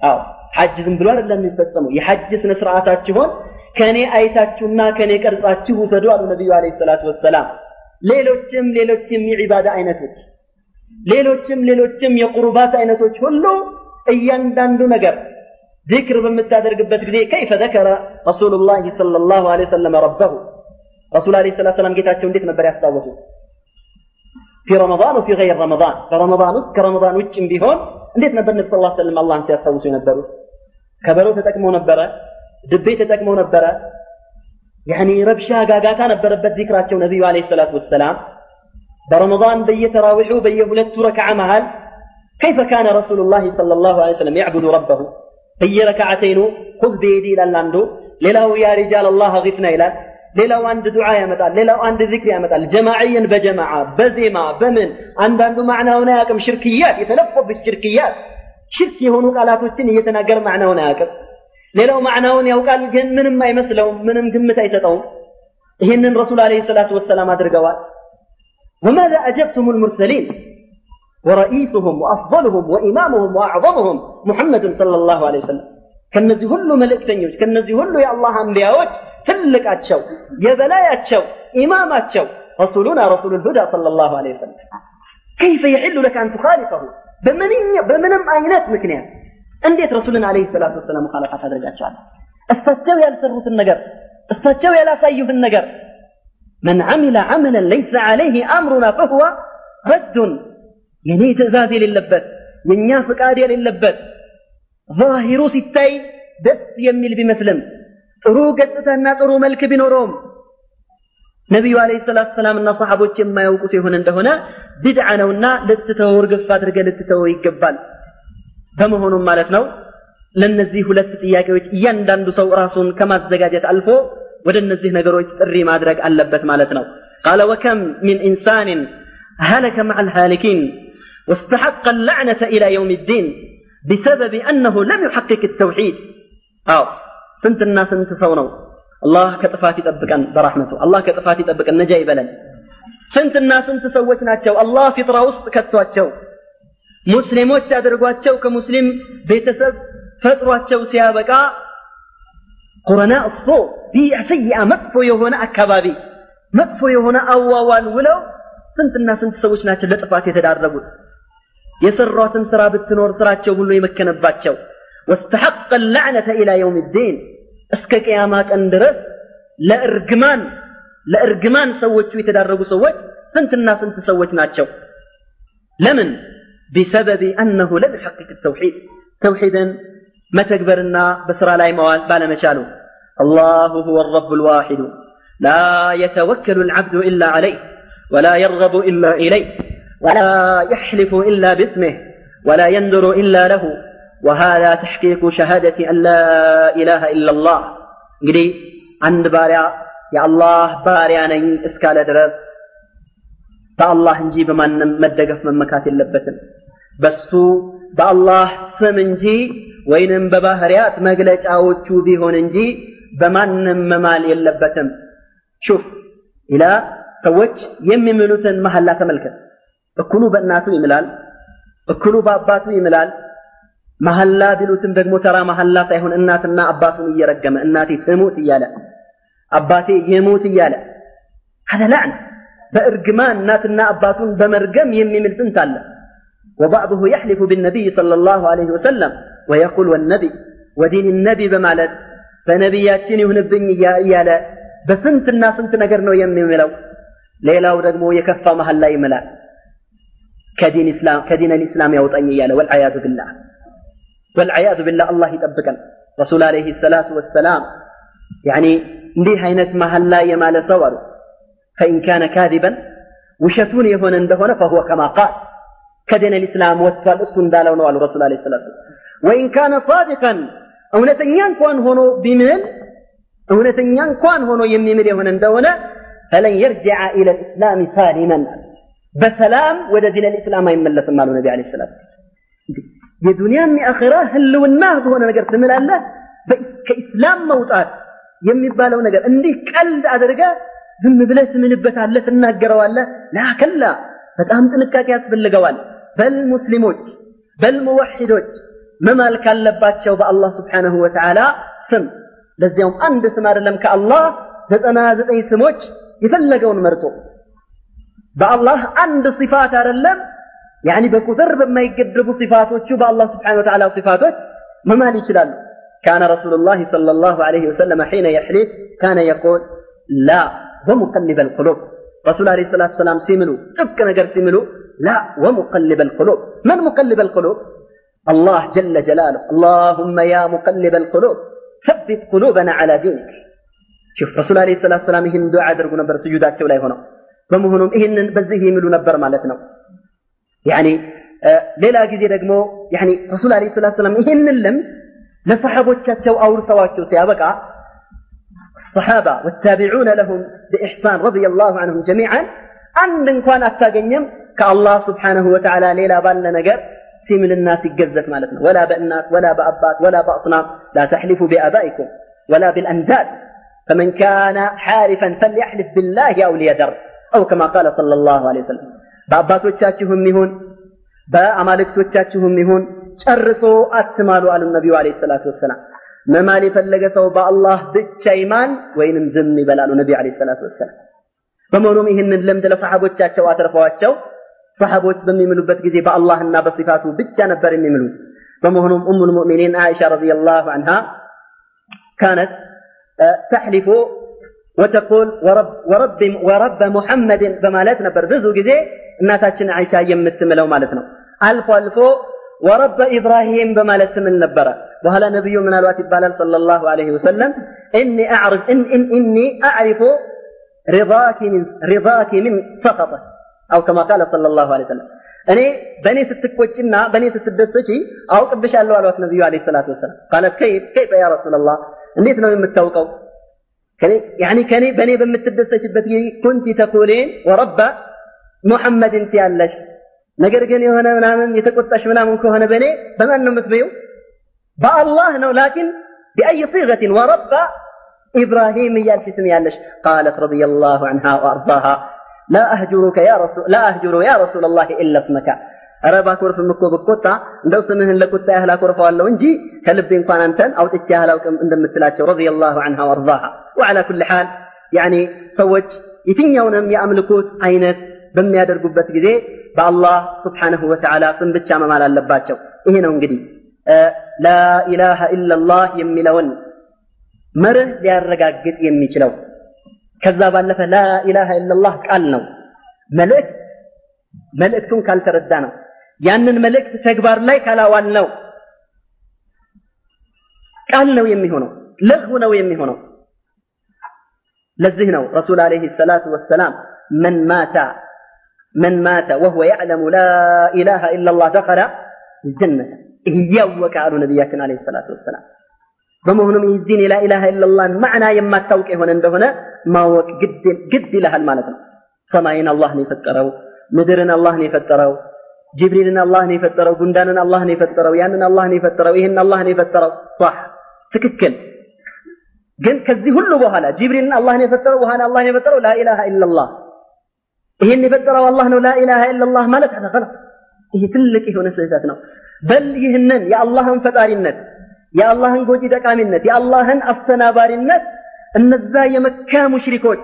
አዎ ሐጅ ዝም ብሎ አይደለም የሚፈጸመው። የሐጅ ስነ ስርዓታችሁን ከእኔ አይታችሁና ከኔ ቀርጻችሁ ውሰዱ አሉ ነቢዩ አለ ሰላቱ ወሰላም። ሌሎችም ሌሎችም የዒባዳ አይነቶች ሌሎችም ሌሎችም የቁርባት አይነቶች ሁሉ እያንዳንዱ ነገር ذكر በምታደርግበት ጊዜ كيف ذكر رسول الله صلى الله عليه وسلم ربه رسول عليه الصلاة والسلام ጌታቸው እንዴት ነበር ያስታወሱት في رمضان وفي غير رمضان فرمضان ውስጥ ከረመዳን ውጭም ቢሆን እንዴት ነበር ነብዩ ሰለላሁ ዐለይሂ ወሰለም አላህን ሲያስታውሱ የነበሩት ከበሮ ተጠቅመው ነበረ ድቤ ተጠቅመው ነበረ ያኒ ረብሻ ጋጋታ ነበረበት ዚክራቸው ነቢዩ አለይሂ ሰላቱ ወሰላም برمضان بي تراويح بي هلت ركعة مهال كيف كان رسول الله صلى الله በየረካዓተይኑ ሁዝ ቤዲ ይላል አንዱ። ሌላው ያ ሪጃል አላህ ግፍና ይላል። ሌላው አንድ ዱዓ ያመጣል። ሌላው አንድ ዚክር ያመጣል። ጀማዕይን በጀማዓ በዜማ በምን? አንዳንዱ ማዕናውን አያውቅም። ሽርክያት የተለፎብት ሽርክያት። ሽርክ የሆኑ ቃላቶችን እየተናገር ማዕናውን አያቅም። ሌላው ማዕናውን ያውቃል ግን ምንም አይመስለውም ምንም ግምት አይሰጠውም። ይህንን ረሱል አለይሂ ሰላቱ ወሰላም አድርገዋል። ወማዛ አጀብቱም ልሙርሰሊን ورئيسهم وأفضلهم وإمامهم وأعظمهم محمد صلى الله عليه وسلم كنزي هلو ملئكتنيوش كنزي هلو يا الله أنبياوش تلك أتشو يا بلايا أتشو إمام أتشو رسولنا رسول الهدى صلى الله عليه وسلم كيف يحل لك أن تخالفه بمن بمنم آينات مكنيات እንዴት ረሱልን አለይሂ ሰላቱ ወሰላም ሙኻለፋት አድርጋቸዋል እሳቸው ያልሰሩትን ነገር እሳቸው ያላሳዩትን ነገር من عمل عملا ليس عليه أمرنا فهو رد የኔ ትእዛዝ የሌለበት የእኛ ፍቃድ የሌለበት ዛሂሩ ሲታይ ደስ የሚል ቢመስልም ጥሩ ገጽታና ጥሩ መልክ ቢኖረውም ነቢዩ አለይሂ ሰላቱ እና ሰሃቦች የማያውቁት የሆነ እንደሆነ ቢድዓ ነውና ልትተወው እርግፍ አድርገ ልትተው ይገባል። በመሆኑም ማለት ነው ለነዚህ ሁለት ጥያቄዎች እያንዳንዱ ሰው ራሱን ከማዘጋጀት አልፎ ወደ እነዚህ ነገሮች ጥሪ ማድረግ አለበት ማለት ነው። ቃለ ወከም ሚን ኢንሳንን ሀለከ መዐል ሀሊኪን واستحق اللعنة إلى يوم الدين بسبب أنه لم يحقق التوحيد أو سنت الناس انت صونوا አላህ ከጥፋት ይጠብቀን በራህመቱ አላህ ከጥፋት ይጠብቀን ነጃ ይበለን ስንትና ስንት ሰዎች ናቸው አላህ ፊጥራ ውስጥ ከቷቸው ሙስሊሞች አድርጓቸው ከሙስሊም ቤተሰብ ፈጥሯቸው ሲያበቃ ቁረና እሶ ቢያ ሰይአ መጥፎ የሆነ አካባቢ መጥፎ የሆነ አዋዋል ውለው ስንትና ስንት ሰዎች ናቸው ለጥፋት የተዳረጉት የሰሯትን ስራ ብትኖር ስራቸው ሁሉ የመከነባቸው ወስተሐቀ ላዕነተ ኢላ የውም ዲን እስከ ቅያማ ቀን ድረስ ለእርግማን ለእርግማን ሰዎቹ የተዳረጉ ሰዎች ስንትና ስንት ሰዎች ናቸው ለምን ቢሰበብ አነሁ ለም ሐቂቅ ተውሒድ ተውሒድን መተግበርና በስራ ላይ መዋል ባለመቻሉ አላሁ ሁወ ረቡ ልዋሒዱ ላ የተወከሉ ልዓብዱ ኢላ ዓለይህ ወላ የርገቡ ኢላ ኢለይህ ولا يحلف إلا باسمه ولا ينذر إلا له وهذا تحقيق شهادة أن لا إله إلا الله እንግዲህ አንድ ባሪያ የአላህ ባሪያ ነኝ እስካለ ድረስ በአላህ እንጂ በማንም መደገፍ መመካት የለበትም በሱ በአላህ ስም እንጂ ወይንም በባህሪያት መግለጫዎቹ ቢሆን እንጂ በማንም መማል የለበትም ሹፍ ኢላ ሰዎች የሚምሉትን መሐላ ተመልከት እኩሉ በእናቱ ይምላል እኩሉ በአባቱ ይምላል መሐላ ቢሉትም ደግሞ ተራ መሐላ ሳይሆን እናትና አባቱን እየረገመ እናቴ ትሙት እያለ አባቴ ይሙት እያለ هذا لعنة بإرجمان ناتنا أباتون بمرجم يمي من سنتال وبعضه يحلف بالنبي صلى الله عليه وسلم ويقول والنبي ودين النبي بمالت فنبياتين يهنبني يا إيالا بسنت الناس انت نقرنو يمي ملو ሌላው ደግሞ የከፋ መሀል ላይ ይምላል كدين الإسلام كدين الإسلام يوطني يا له والعياذ بالله. والعياذ بالله الله يطبقا رسول عليه الصلاة والسلام يعني دي هينة ما هلا يمال صور فإن كان كاذبا وشتون يهون عندهن فهو كما قال. كدين الإسلام وثال أسن دالون رسول عليه الصلاة والسلام. وإن كان صادقا أو نتنيان كون هونو بمن؟ أو نتنيان كون هونو يمي مريهون عندهن فلن يرجع إلى الإسلام سالما. بسلام ولا دين الإسلام ما يملس مال النبي عليه الصلاة والسلام يا دنيا من آخرة هل ونا هو أنا نقدر تمل الله بس كإسلام موتات يمي بالو نقدر إني كل أدرجة ذم بلس من بس على سنة جروا الله لا كلا فتأهم تنكا كاس باللجوال بل مسلموت بل موحدوت ما مالك الله بالله سبحانه وتعالى سم لزيوم أندس مار لم كالله زت أنا أي سموت يتلقون مرتو በአላህ አንድ ሲፋት አይደለም ያኒ በቁጥር በማይገደቡ ሲፋቶቹ በአላህ ስብሓን ወተዓላ ሲፋቶች መማል ይችላሉ كان رسول الله صلى الله عليه وسلم حين يحلف كان يقول لا ومقلب القلوب رسول عليه الصلاة والسلام سيملو تبك نجر سيملو لا ومقلب القلوب من مقلب القلوب الله جل جلاله اللهم يا مقلب القلوب ثبت قلوبنا على دينك شوف رسول عليه الصلاة والسلام ይህን ዱዓ ያደርጉ ነበር ስጁዳቸው ላይ ሆነው በመሆኑም ይህንን በዚህ የሚሉ ነበር ማለት ነው ያኒ ሌላ ጊዜ ደግሞ ያኒ ረሱል አለይሂ ሰላቱ ሰላም ይህንን ልምድ ለሰሐቦቻቸው አውርሰዋቸው ሲያበቃ الصحابة والتابعون لهم بإحسان رضي الله عنهم جميعا عند እንኳን አታገኘም ከአላህ ስብሓንሁ ወተዓላ ሌላ ባለ ነገር ሲምል الناس ይገዘት ማለት ነው ولا بأنات ولا بأبات ولا بأصنام لا تحلفوا بآبائكم ولا بالأنداد فمن كان حالفا فليحلف بالله أو ليدر أو كما قال صلى الله عليه وسلم በአባቶቻችሁም ይሁን በአማልክቶቻችሁም ይሁን ጨርሶ አትማሉ አሉ ነቢዩ አለይሂ ሰላቱ ወሰላም መማል የፈለገ ሰው በአላህ ብቻ ይማል ወይንም ዝም ይበላሉ ነቢዩ አለይሂ ሰላቱ ወሰላም በመሆኑም ይህንን ልምድ ለሰሓቦቻቸው አትርፈዋቸው ሰሓቦች በሚምሉበት ጊዜ በአላህና በሲፋቱ ብቻ ነበር የሚምሉት በመሆኑም ኡሙ ልሙእሚኒን አይሻ ረዲየላሁ አንሃ ካነት ተሕሊፉ وتقول ورب ورب ورب محمد بما لا بمالتنا برزو جزي ناتاشن عيشا لا تنبر. الف الف ورب إبراهيم بما بمالتنا النبرة وهلا نبي من الوات بالال صلى الله عليه وسلم اني اعرف إن إن اني اعرف رضاك من رضاك من سخطك أو كما قال صلى الله عليه وسلم اني بني ستك እኔ በእኔ ስትቆጭና በእኔ ስትደሰች አውቅብሻለሁ አሏት عليه الصلاة والسلام قالت كيف كيف يا رسول الله እንዴት ነው የምታውቀው? ያኒ ከኔ በእኔ በምትደሰችበት ጊዜ ኩንቲ ተቁሌን ወረባ ሙሐመድ እንት ያለሽ ነገር ግን የሆነ ምናምን የተቆጣሽ ምናምን ከሆነ በእኔ በማን ነው የምትበይው በአላህ ነው ላኪን ቢአይ ሲገትን ወረባ إبراهيم يالش سميالش قالت رضي الله عنها وأرضاها لا أهجرك يا رسول لا أهجر يا رسول الله إلا اسمك ኧረ ባኮርፍም እኮ ብቆጣ እንደው ስምህን ለቁጣ ያህል አኮርፈዋለሁ እንጂ ከልቤ እንኳን አንተን አውጥቼ ያህል አውቅም እንደምትላቸው ረዲየላሁ ዐንሃ ወአርዳሃ ወዐላ ኩል ሓል ያኒ ሰዎች የትኛውንም የአምልኮት አይነት በሚያደርጉበት ጊዜ በአላህ ስብሓነሁ ወተዓላ ስም ብቻ መማል አለባቸው ይሄ ነው እንግዲህ ላኢላሃ ኢላላህ የሚለውን መርህ ሊያረጋግጥ የሚችለው ከዛ ባለፈ ላኢላሃ ኢላላህ ቃል ነው መልእክት መልእክቱን ካልተረዳ ነው ያንን መልእክት ተግባር ላይ ካላዋል ነው ቃል ነው የሚሆነው ለህው ነው የሚሆነው ለዚህ ነው ረሱል አለይሂ ሰላቱ ወሰላም መን ማታ መን ማታ ወሁወ ያዕለሙ ላ ኢላሃ ኢላላህ ደኸለ ጀነት እያወቀ አሉ ነቢያችን አለይሂ ሰላቱ ወሰላም በመሆኑም የዚህን የላኢላሃ ኢላላህን ማዕና የማታውቅ የሆነ እንደሆነ ማወቅ ግድ ይልሃል ማለት ነው ሰማይን አላህ ነው የፈጠረው ምድርን አላህ ነው የፈጠረው ጅብሪልን አላህ ነው የፈጠረው ጉንዳንን አላህ ነው የፈጠረው ያንን አላህ ነው የፈጠረው ይህን አላህ ነው የፈጠረው ሷህ ትክክል ግን ከዚህ ሁሉ በኋላ ጅብሪልን አላህ ነው የፈጠረው ውሃን አላህ ነው የፈጠረው ላኢላሃ ኢላላህ ይህን የፈጠረው አላህ ነው ላኢላሃ ኢላላህ ማለት ሀዛ ገለጥ ይህ ትልቅ የሆነ ስህተት ነው በል ይህንን የአላህን ፈጣሪነት የአላህን ጎጂ ጠቃሚነት የአላህን አስተናባሪነት እነዛ የመካ ሙሽሪኮች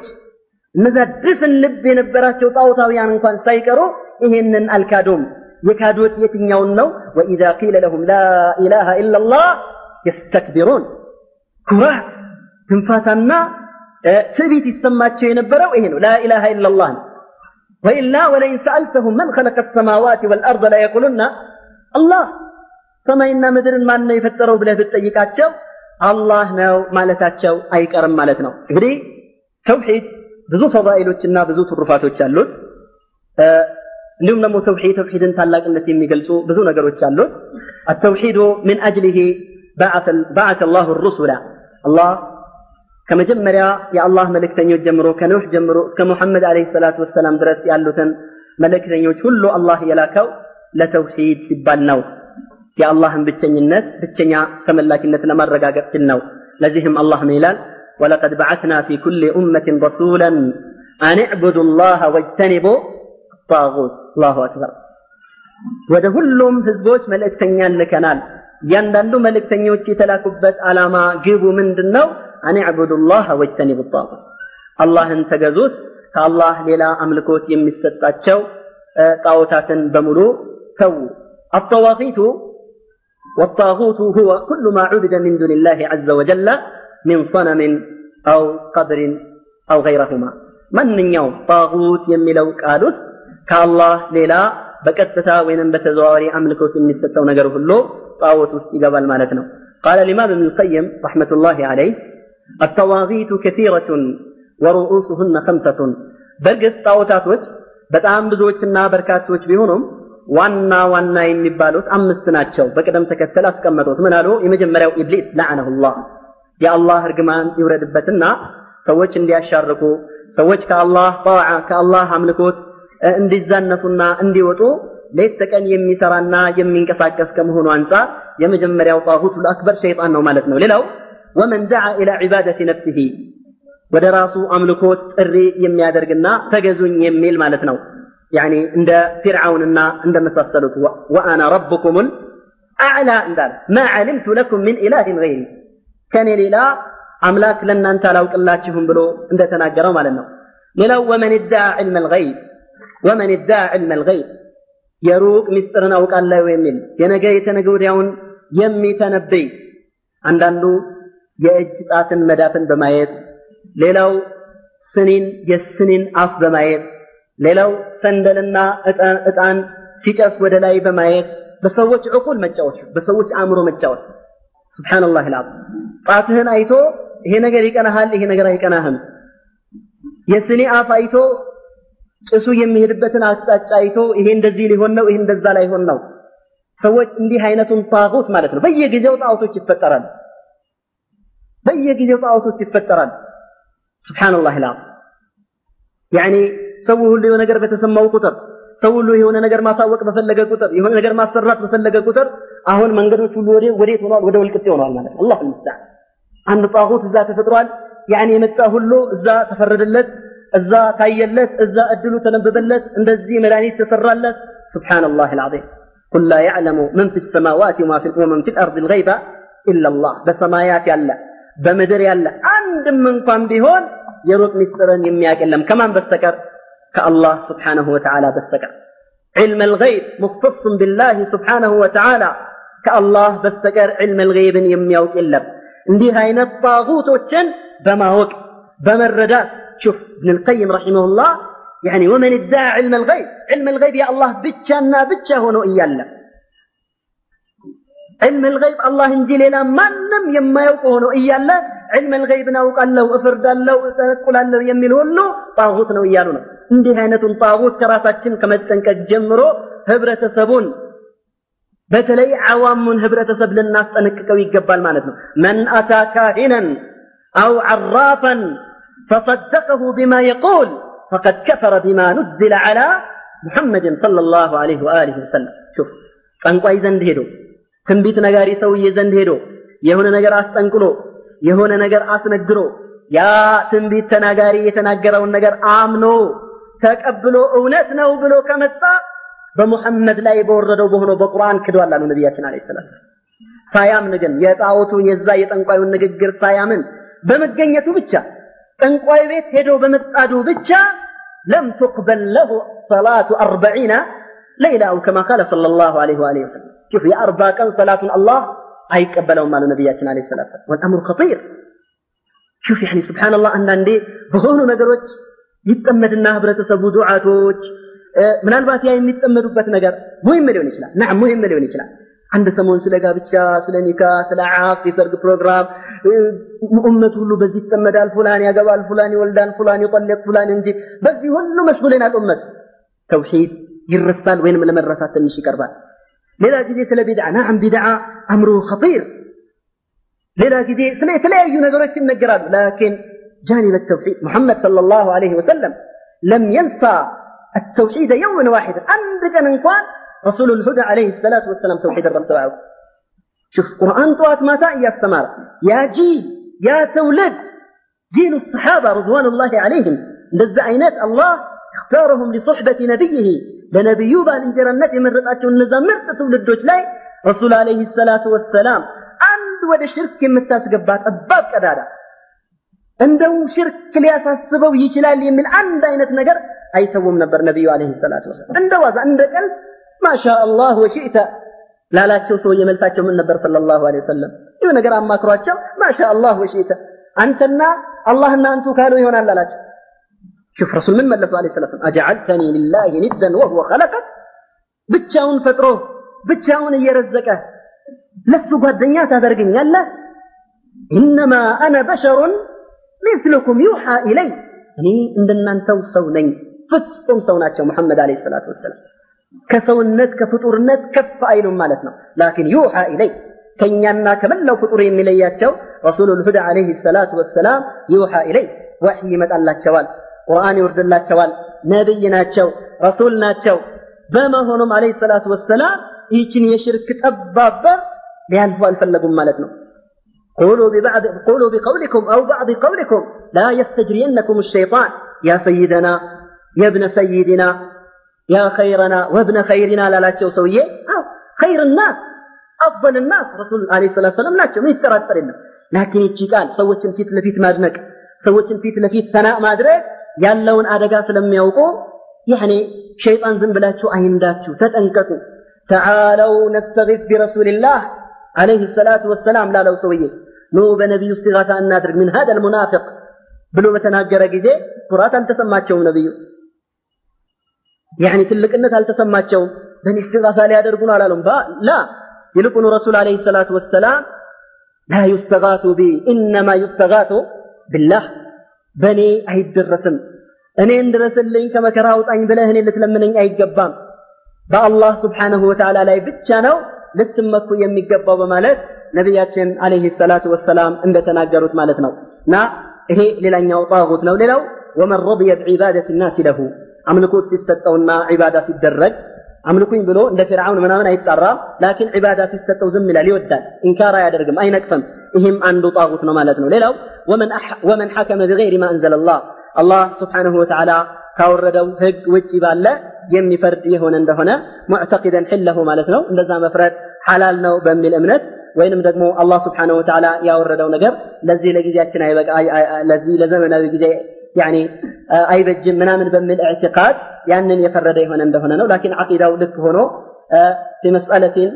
ንዘድስ ልብ የነበራቸው ጣዖታውያን እንኳን ሳይቀሩ ይሄንን አልካዶም። የካዶት የትኛውን ነው? ወኢዛ ቂለ ለሁም ላ ኢላሃ ኢላላህ የስተክቢሩን ኩራት ትንፋታና ትዕቢት ይሰማቸው የነበረው ይሄ ነው። ላኢላሃ ኢላላህ ነው። ወኢላ ወለኢን ሰአልተሁም መን ኸለቀ ሰማዋት ወልአርድ ለየቁሉና አላህ ሰማይና ምድርን ማን ነው የፈጠረው ብለህ ብትጠይቃቸው አላህ ነው ማለታቸው አይቀርም ማለት ነው። እንግዲህ ተውሒድ ብዙ ፈዳኢሎችና ብዙ ትሩፋቶች አሉት። እንዲሁም ደግሞ ተውሂድ ተውሂድን ታላቅነት የሚገልጹ ብዙ ነገሮች አሉት። አተውሂዱ ምን አጅሊሂ በዓተ አላሁ ሩሱላ አላህ ከመጀመሪያ የአላህ መልእክተኞች ጀምሮ ከኖህ ጀምሮ እስከ ሙሐመድ ዓለይሂ ሰላቱ ወሰላም ድረስ ያሉትን መልእክተኞች ሁሉ አላህ የላከው ለተውሂድ ሲባል ነው። የአላህን ብቸኝነት ብቸኛ ተመላኪነት ለማረጋገጥ ነው። ለዚህም አላህ ምን ይላል? ولقد بعثنا في كل أمة رسولا أن اعبدوا الله واجتنبوا الطاغوت الله أكبر ወደ ሁሉም ህዝቦች መልእክተኛን ልከናል እያንዳንዱ መልእክተኞች የተላኩበት ዓላማ ግቡ ምንድን ነው አን ዕቡዱ ላህ ወጅተኒቡ ጣጉት አላህን ተገዙት ከአላህ ሌላ አምልኮት የሚሰጣቸው ጣዖታትን በሙሉ ተዉ الطواغيت والطاغوت هو كل ما عبد من دون الله عز وجل من صنم أو قبر أو غيرهما من يوم طاغوت يملو قالوس كالله ليلا بكتتا وين بتزواري أملكوت የሚሰጠው ነገር ሁሉ ጣዖት ውስጥ ይገባል ማለት ነው قال الإمام ابن القيم رحمة الله عليه الطواغيت كثيرة ورؤوسهن خمسة برقس ጣዖታቶች በጣም ብዙዎችና በርካቶች ቢሆኑም ዋና ዋና የሚባሉት አምስት ናቸው በቅደም ተከተል አስቀመጡት ምን አሉ የመጀመሪያው ኢብሊስ ለዓነሁላህ የአላህ እርግማን ይውረድበትና ሰዎች እንዲያሻርኩ ሰዎች ከአላህ ጣዓ ከአላህ አምልኮት እንዲዛነፉና እንዲወጡ ሌት ተቀን የሚሰራና የሚንቀሳቀስ ከመሆኑ አንጻር የመጀመሪያው ጣሁቱል አክበር ሸይጣን ነው ማለት ነው። ሌላው ወመን ደዓ ኢላ ዒባደቲ ነፍሲሂ ወደ ራሱ አምልኮት ጥሪ የሚያደርግና ተገዙኝ የሚል ማለት ነው። ያኒ እንደ ፊርዓውንና እንደ መሳሰሉት ወአና ረብኩሙል አዕላ እንዳለ ማ ዓሊምቱ ለኩም ምን ኢላህን ገይሪ ከኔ ሌላ አምላክ ለእናንተ አላውቅላችሁም ብሎ እንደተናገረው ማለት ነው። ሌላው ወመን ዳ ዕልመ ልገይብ ወመን ዳ ዕልመ ልገይብ የሩቅ ምስጢርን አውቃለሁ የሚል የነገ የተነገ ወዲያውን የሚተነብይ አንዳንዱ የእጅ ጣትን መዳፍን በማየት ሌላው ስኒን የስኒን አፍ በማየት ሌላው ሰንደልና እጣን ሲጨስ ወደ ላይ በማየት በሰዎች ዕቁል መጫወት በሰዎች አእምሮ መጫወት ስብሓንላህ ልዓም ጣትህን አይቶ ይሄ ነገር ይቀናሃል ይሄ ነገር አይቀናህም። የስኒ አፍ አይቶ ጭሱ የሚሄድበትን አቅጣጫ አይቶ ይሄ እንደዚህ ሊሆን ነው ይሄ እንደዛ ላይሆን ነው። ሰዎች እንዲህ አይነቱን ጣዖት ማለት ነው። በየጊዜው ጣዖቶች ይፈጠራሉ በየጊዜው ጣዖቶች ይፈጠራሉ ስብሓንላህ ልዓም ያኒ ሰው ሁሉ የሆነ ነገር በተሰማው ቁጥር ሰው ሁሉ የሆነ ነገር ማሳወቅ በፈለገ ቁጥር የሆነ ነገር ማሰራት በፈለገ ቁጥር አሁን መንገዶች ሁሉ ወደ ወዴት ሆኗል ወደ ወልቅጤ ሆኗል ማለት ነው አላህ ልምስታን አንድ ጣዖት እዛ ተፈጥሯል ያኔ የመጣ ሁሉ እዛ ተፈረደለት፣ እዛ ታየለት፣ እዛ እድሉ ተነበበለት፣ እንደዚህ መድኃኒት ተሰራለት። ሱብሓነላህ አልዓዚም ቁል ላ ያዕለሙ መን ፊ ሰማዋት ወመን ፊ ልአርድ ልገይባ ኢላላህ በሰማያት ያለ በምድር ያለ አንድም እንኳን ቢሆን የሩቅ ምስጢርን የሚያውቅ የለም ከማን በስተቀር ከአላህ ስብሓነሁ ወተዓላ በስተቀር علم الغيب مختص بالله سبحانه وتعالى كالله بستقر علم الغيب يميوك إلا እንዲህ አይነት ጣጉቶችን በማወቅ በመረዳት شوف ابن القيم رحمه الله يعني ومن ادعى علم الغيب علم الغيب يا الله بتشانا بتشا هنا إيالا علم الغيب الله انجي لنا منم يما يوقه هنا إيالا علم الغيب نوق الله افرد الله تنقل الله يميل هلو طاغوت ነው እያሉ ነው እንዲህ አይነቱን ጣዖት ከራሳችን ከመጠንቀቅ ጀምሮ ህብረተሰቡን በተለይ አዋሙን ህብረተሰብ ልናስጠነቅቀው ይገባል ማለት ነው መን አታ ካሂነን አው ዓራፈን فصدقه بما يقول فقد كفر بما نزل على محمد صلى الله عليه وآله وسلم شوف ጠንቋይ ዘንድ ሄዶ ትንቢት ነጋሪ ሰውዬ ዘንድ ሄዶ የሆነ ነገር አስጠንቅሎ የሆነ ነገር አስነግሮ ያ ትንቢት ተናጋሪ የተናገረውን ነገር አምኖ ተቀብሎ እውነት ነው ብሎ ከመጣ بمحمد በሙሐመድ ላይ በወረደው በሆነው በቁርአን ክዷል عليه ነቢያችን አለይሂ ሰላም። ሳያምን ግን የጣዖቱ የዛ የጠንቋዩን ንግግር ሳያምን በመገኘቱ ብቻ ጠንቋይ ቤት ሄዶ በመጣዱ ብቻ لم تقبل له صلاة أربعين ليلة أو كما قال صلى الله عليه وآله وسلم شوف يا أربع كان صلاة الله أي قبله مال نبياتنا عليه الصلاة والسلام والأمر خطير شوف يعني سبحان الله أن عندي بغون نقروج يتأمد النهبرة تسبو دعاتوج ምናልባት ያ የሚጠመዱበት ነገር ሙሂም ሊሆን ይችላል። ና ሙሂም ሊሆን ይችላል። አንድ ሰሞን ስለ ጋብቻ፣ ስለ ኒካ፣ ስለ ዓፍ የሰርግ ፕሮግራም እመቱ ሁሉ በዚህ ይጠመዳል፣ ፉላን ያገባል፣ ፉላን ይወልዳል፣ ፉላን ይጠለቅ፣ ፉላን እንጂ በዚህ ሁሉ መሽጉልናል ኡመት። ተውሂድ ይረሳል ወይንም ለመረሳት ትንሽ ይቀርባል። ሌላ ጊዜ ስለ ቢድዓ ናም ቢድዓ አምሩ ኸጢር። ሌላ ጊዜ ስለ የተለያዩ ነገሮች ይነገራሉ። ላኪን ጃኒበት ተውሂድ ሙሐመድ ሰለላሁ ዐለይሂ ወሰለም ለም የንሳ التوحيد يوما واحدا عندك انقان رسول الهدى عليه الصلاة والسلام توحيد الرب تبعه شوف قرآن طوات ما يا السمار يا جيل يا تولد جيل الصحابة رضوان الله عليهم لذا عينات الله اختارهم لصحبة نبيه لنبيو بالانجر النبي من رقاته النظام مرت تولد لاي رسول عليه الصلاة والسلام عند ود شرك متاسقبات أباب كدادا እንደው ሽርክ ሊያሳስበው ይችላል የሚል አንድ አይነት ነገር አይተውም ነበር ነቢዩ አለይሂ ሰላቱ ወሰላም እንደ ዋዛ እንደ ቀልድ ማሻ አላህ ወሺእተ ላላቸው ሰው የመልሳቸው ምን ነበር ሰለላሁ ዐለይሂ ወሰለም ይህ ነገር አማክሯቸው ማሻ አላህ ወሺእተ አንተና አላህና አንቱ ካሉ ይሆናል አላቸው شوف رسول من ملسوا عليه الصلاة والسلام أجعلتني لله ندا وهو خلقك ብቻውን ፈጥሮ ብቻውን እየረዘቀ ለሱ ጓደኛ ታደርገኛለህ ኢነማ አነ በሸሩን مثلكم يوحى إلي እኔ እንደናንተው ሰው ነኝ ፍጹም ሰው ናቸው መሐመድ አለይሂ ሰላቱ ወሰላም ከሰውነት ከፍጡርነት ከፍ አይሉም ማለት ነው ላኪን ዩሓ ኢለይ ከኛና ከመላው ፍጡር የሚለያቸው ረሱሉል ሁዳ አለይሂ ሰላቱ ወሰላም ዩሓ ኢለይ ወሕይ ይመጣላቸዋል ቁርአን ይወርድላቸዋል ነብይ ናቸው ረሱል ናቸው በመሆኑም አለይሂ ሰላቱ ወሰላም ይህችን የሽርክ ጠባብ በር ሊያልፉ አልፈለጉም ማለት ነው قولوا ببعض قولوا بقولكم أو بعض قولكم لا يستجرينكم الشيطان يا سيدنا የብነ ሰይድና ያ ኸይረና ወብነ ኸይሪና ላላቸው ሰውዬ ኸይር ናስ አፈል ናስ ረሱል አለይሂ ሰላቱ ሰላም ናቸው። ምን ይጠራጠር የለም። ላኪን ይቺ ቃል ሰዎችን ፊት ለፊት ማድነቅ ሰዎችን ፊት ለፊት ሰና ማድረግ ያለውን አደጋ ስለሚያውቁ ያኔ ሸይጣን ዝም ብላችሁ አይንዳችሁ ተጠንቀቁ። ተዓለው ነስተግፍ ቢረሱልላህ አለይሂ ሰላቱ ወሰላም ላለው ሰውዬ ኑ በነቢዩ እስቲጋሳ እናድርግ ምን ሀደል ሙናፊቅ ብሎ በተናገረ ጊዜ ኩራት አልተሰማቸውም ነቢዩ። يعني تلك تلقنت هل تسمات تشو بني استغاثة لها دربون على لنبا لا يلقن رسول عليه الصلاة والسلام لا يستغاث بي إنما يستغاث بالله بني أهد الرسل أني عند رسل لين كما كراوت أين بلهن اللي تلمنين أي قبام با الله سبحانه وتعالى لا يبتشانو لتمكو يمي قبا ومالت نبيات عليه الصلاة والسلام عند تناجرت مالتنا نا هي للأن يوطاغوتنا وللو ومن رضي عبادة الناس له አምልኮት ሲሰጠውና ዒባዳ ሲደረግ አምልኩኝ ብሎ እንደ ፊርዓውን ምናምን አይጣራም ላኪን ዒባዳ ሲሰጠው ዝም ይላል ይወዳል ኢንካር አያደርግም አይነቅፍም ይህም አንዱ ጣጉት ነው ማለት ነው ሌላው ወመን አሕ- ወመን ሐከመ ቢገይሪ ማ አንዘለላህ አላህ ስብሓነሁ ወተዓላ ካወረደው ህግ ውጭ ባለ የሚፈርድ የሆነ እንደሆነ ሙዕተቂደን ሕለሁ ማለት ነው። እንደዛ መፍረድ ሐላል ነው በሚል እምነት ወይንም ደግሞ አላህ ስብሓነሁ ወተዓላ ያወረደው ነገር ለዚህ ለጊዜያችን አይበቃ አይ- አይ- ለዚህ ለዘመናዊ ጊዜ ያኒ አይበጅም ምናምን በሚል እዕቲቃድ ያንን የፈረደ የሆነ እንደሆነ ነው። ላኪን ዓቂዳው ልክ ሆኖ ፊ መስአለቲን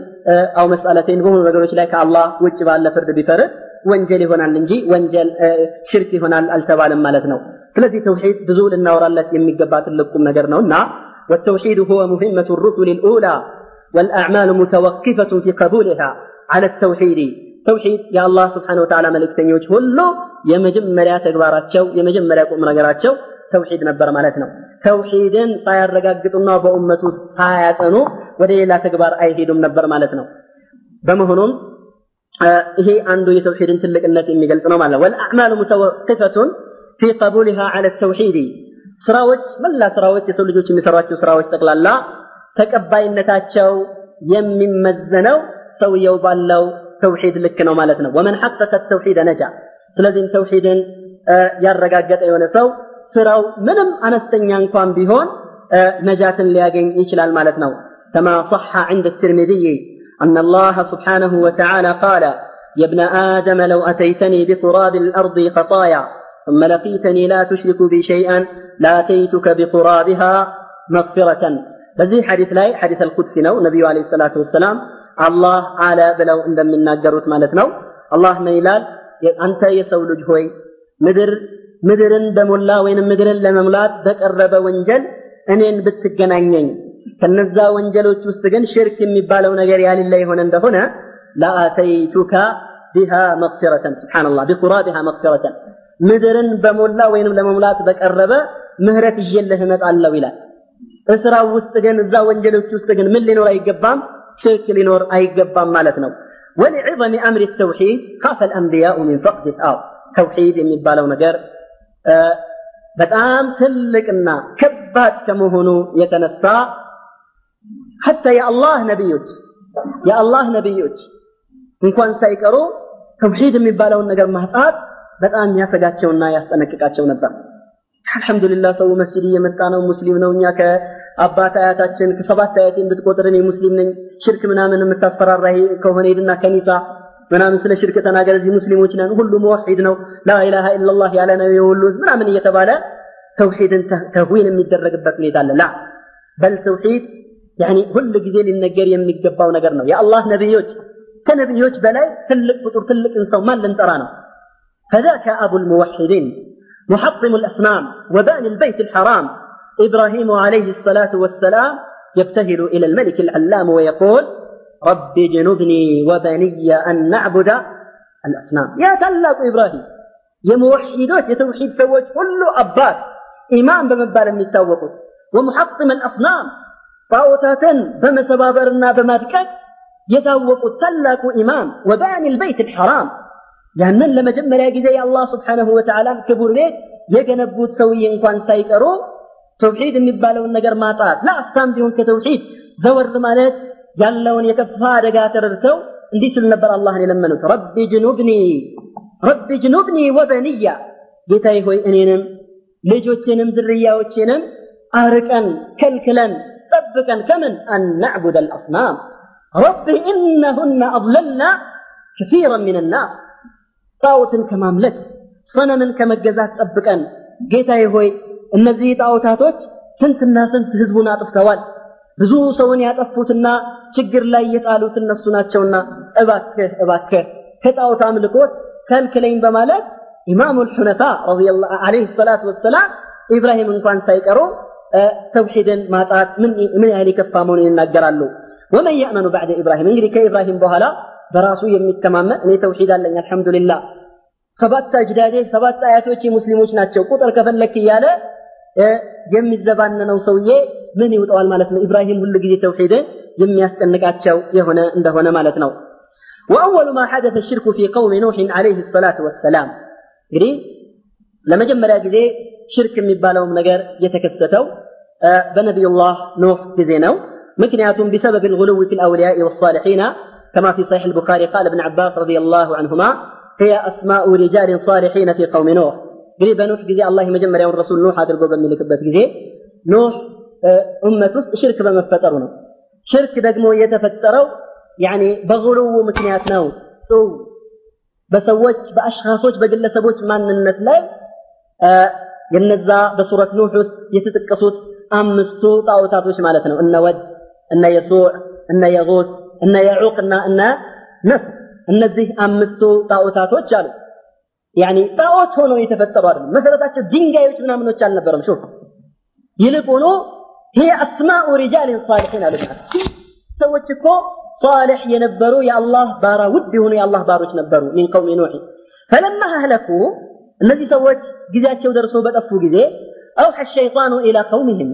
አው መስአለቴን በሆኑ ነገሮች ላይ ከአላህ ውጭ ባለ ፍርድ ቢፈርድ ወንጀል ይሆናል እንጂ ወንጀል ሽርክ ይሆናል አልተባለም ማለት ነው። ስለዚህ ተውሂድ ብዙ ልናወራለት የሚገባ ትልቁም ነገር ነው እና والتوحيد هو مهمة الرسل الأولى والأعمال متوقفة في قبولها على التوحيد ተውሂድ የአላህ ስብሓን ወተዓላ መልእክተኞች ሁሉ የመጀመሪያ ተግባራቸው የመጀመሪያ ቁም ነገራቸው ተውሂድ ነበር ማለት ነው። ተውሂድን ሳያረጋግጡና በኡመት ውስጥ ሳያጸኑ ወደ ሌላ ተግባር አይሄዱም ነበር ማለት ነው። በመሆኑም ይሄ አንዱ የተውሂድን ትልቅነት የሚገልጽ ነው ማለት ነው። ወልአዕማሉ ሙተወቅፈቱን ፊ ቀቡሊሃ ዐለ ተውሂድ። ስራዎች መላ ስራዎች የሰው ልጆች የሚሰሯቸው ስራዎች ጠቅላላ ተቀባይነታቸው የሚመዘነው ሰውየው ባለው ተውሂድ ልክ ነው ማለት ነው። ወመን ሐቀቀ ተውሂደ ነጃ። ስለዚህም ተውሂድን ያረጋገጠ የሆነ ሰው ስራው ምንም አነስተኛ እንኳን ቢሆን ነጃትን ሊያገኝ ይችላል ማለት ነው። كما صح عند الترمذي أن الله سبحانه وتعالى قال يا ابن آدم لو أتيتني بقراب الأرض خطايا ثم لقيتني لا تشرك بي شيئا لاتيتك بقرابها مغفرة በዚህ ሐዲስ ላይ ሐዲስ አልቁድሲ ነው ነቢዩ አለይሂ ሰላቱ ወሰላም አላህ አለ ብለው እንደሚናገሩት ማለት ነው። አላህ ምን ይላል? አንተ የሰው ልጅ ሆይ ምድር ምድርን በሞላ ወይንም ምድርን ለመሙላት በቀረበ ወንጀል እኔን ብትገናኘኝ ከነዛ ወንጀሎች ውስጥ ግን ሽርክ የሚባለው ነገር ያሌለ የሆነ እንደሆነ ለአተይቱካ ቢሃ መግፊረተን ስብሓንላህ ቢቁራቢሃ መግፊረተን። ምድርን በሞላ ወይንም ለመሙላት በቀረበ ምህረት ይዤልህ እመጣለሁ ይላል። እስራው ውስጥ ግን እዛ ወንጀሎች ውስጥ ግን ምን ሊኖር አይገባም ሽርክ ሊኖር አይገባም ማለት ነው ولعظم أمر التوحيد خاف الأنبياء من فقده أو توحيد የሚባለው ነገር በጣም ትልቅና ከባድ ከመሆኑ የተነሳ ሐታ የአላህ ነቢዮች የአላህ ነቢዮች እንኳን ሳይቀሩ ተውሂድ የሚባለውን ነገር ማጣት በጣም ያሰጋቸውና ያስጠነቅቃቸው ነበር። አልሐምዱሊላህ ሰው መስጂድ እየመጣ ነው፣ ሙስሊም ነው። እኛ ከአባት አያታችን ከሰባት አያቴን ብትቆጥር እኔ ሙስሊም ነኝ። ሽርክ ምናምን የምታስፈራራ ከሆነ ሄድና ከኒሳ ምናምን ስለ ሽርክ ተናገር፣ እዚህ ሙስሊሞች ነን፣ ሁሉ ሙወሒድ ነው፣ ላኢላሃ ኢላላህ ያለ ነው የሁሉ ምናምን እየተባለ ተውሂድን ተህዊን የሚደረግበት ሁኔታ አለ። ላ በል ተውሂድ ያኒ ሁል ጊዜ ሊነገር የሚገባው ነገር ነው። የአላህ ነቢዮች ከነቢዮች በላይ ትልቅ ቁጥር ትልቅን ሰው ማን ልንጠራ ነው? فذاك أبو الموحدين محطم الأصنام وباني البيت الحرام إبراهيم عليه الصلاة والسلام يبتهل إلى الملك العلام ويقول رب جنبني وبني أن نعبد الأصنام يا تلاق إبراهيم يا موحدوش يا توحيد سوج كل أبات إمام بمبال የሚታወቁት ومحطم الأصنام ጣዖታትን በመሰባበርና በማድቀቅ የታወቁት ታላቁ ኢማም ወባኒ ልበይት ልሐራም ያንን ለመጀመሪያ ጊዜ የአላህ ስብሓነሁ ወተዓላን ክቡር ቤት የገነቡት ሰውዬ እንኳን ሳይቀሩ توحيد من بالو النجار ما طات لا أفهم بهم كتوحيد زور رمانات قال لون يكفها دقاتر ارتو انديس النبر الله لما نقول رب جنوبني رب جنوبني وبنية قتاي هو إنينم لجو تشنم ذرية وتشنم أهركا كلكلا سبكا كمن أن نعبد الأصنام رب إنهن أضللنا كثيرا من الناس طاوة كمملك صنما كمجزات سبكا قتاي هو እነዚህ ጣዖታቶች ስንትና ስንት ህዝቡን አጥፍተዋል? ብዙ ሰውን ያጠፉትና ችግር ላይ የጣሉት እነሱ ናቸውና እባክህ እባክህ ከጣዖት አምልኮት ከልክለኝ በማለት ኢማሙ ልሑነፋ ዓለይህ ሰላት ወሰላም ኢብራሂም እንኳን ሳይቀሩ ተውሒድን ማጣት ምን ያህል የከፋ መሆኑን ይናገራሉ? ወመን ያእመኑ ባዕደ ኢብራሂም እንግዲህ ከኢብራሂም በኋላ በራሱ የሚተማመን እኔ ተውሒድ አለኝ አልሐምዱሊላህ። ሰባት አጅዳዴ ሰባት አያቶች ሙስሊሞች ናቸው። ቁጥር ከፈለክ እያለ የሚዘባነነው ሰውዬ ምን ይውጠዋል ማለት ነው ኢብራሂም ሁሉ ጊዜ ተውሒድን የሚያስጨንቃቸው የሆነ እንደሆነ ማለት ነው وأول ما حدث الشرك في قوم نوح عليه الصلاة والسلام እንግዲህ ለመጀመሪያ ጊዜ ሽርክ የሚባለውም ነገር የተከሰተው በነቢዩላህ ኑህ ጊዜ ነው ምክንያቱም بسبب الغلو في الأولياء والصالحين كما في صحيح البخاري قال ابن عباس رضي الله عنهما هي أسماء رجال صالحين في قوم نوح እንግዲህ በኑህ ጊዜ አላህ የመጀመሪያውን ረሱል ኑህ አድርጎ በሚልክበት ጊዜ ኑህ ኡመት ውስጥ ሽርክ በመፈጠሩ ነው። ሽርክ ደግሞ የተፈጠረው ያኔ በጉልው ምክንያት ነው። በሰዎች በአሽኻሶች በግለሰቦች ማንነት ላይ የነዛ በሱረት ኑህ ውስጥ የተጠቀሱት አምስቱ ጣዖታቶች ማለት ነው። እነ ወድ፣ እነ የሱዕ፣ እነ የጉስ፣ እነ የዑቅና እነ ነስር እነዚህ አምስቱ ጣዖታቶች አሉ። ያኒ ጣዖት ሆነው የተፈጠሩ አይደለም። መሰረታቸው ድንጋዮች ምናምኖች አልነበረም። ሹፍ ይልቁኑ هي أسماء رجال صالحين አሉ ሰዎች እኮ صالح የነበሩ የአላህ ባራ ውድ የሆኑ የአላህ ባሮች ነበሩ ሚን ቀውሚ ኑህ فلما أهلكوا እነዚህ ሰዎች ጊዜያቸው ደርሶ በጠፉ ጊዜ أوحى الشيطان إلى قومهم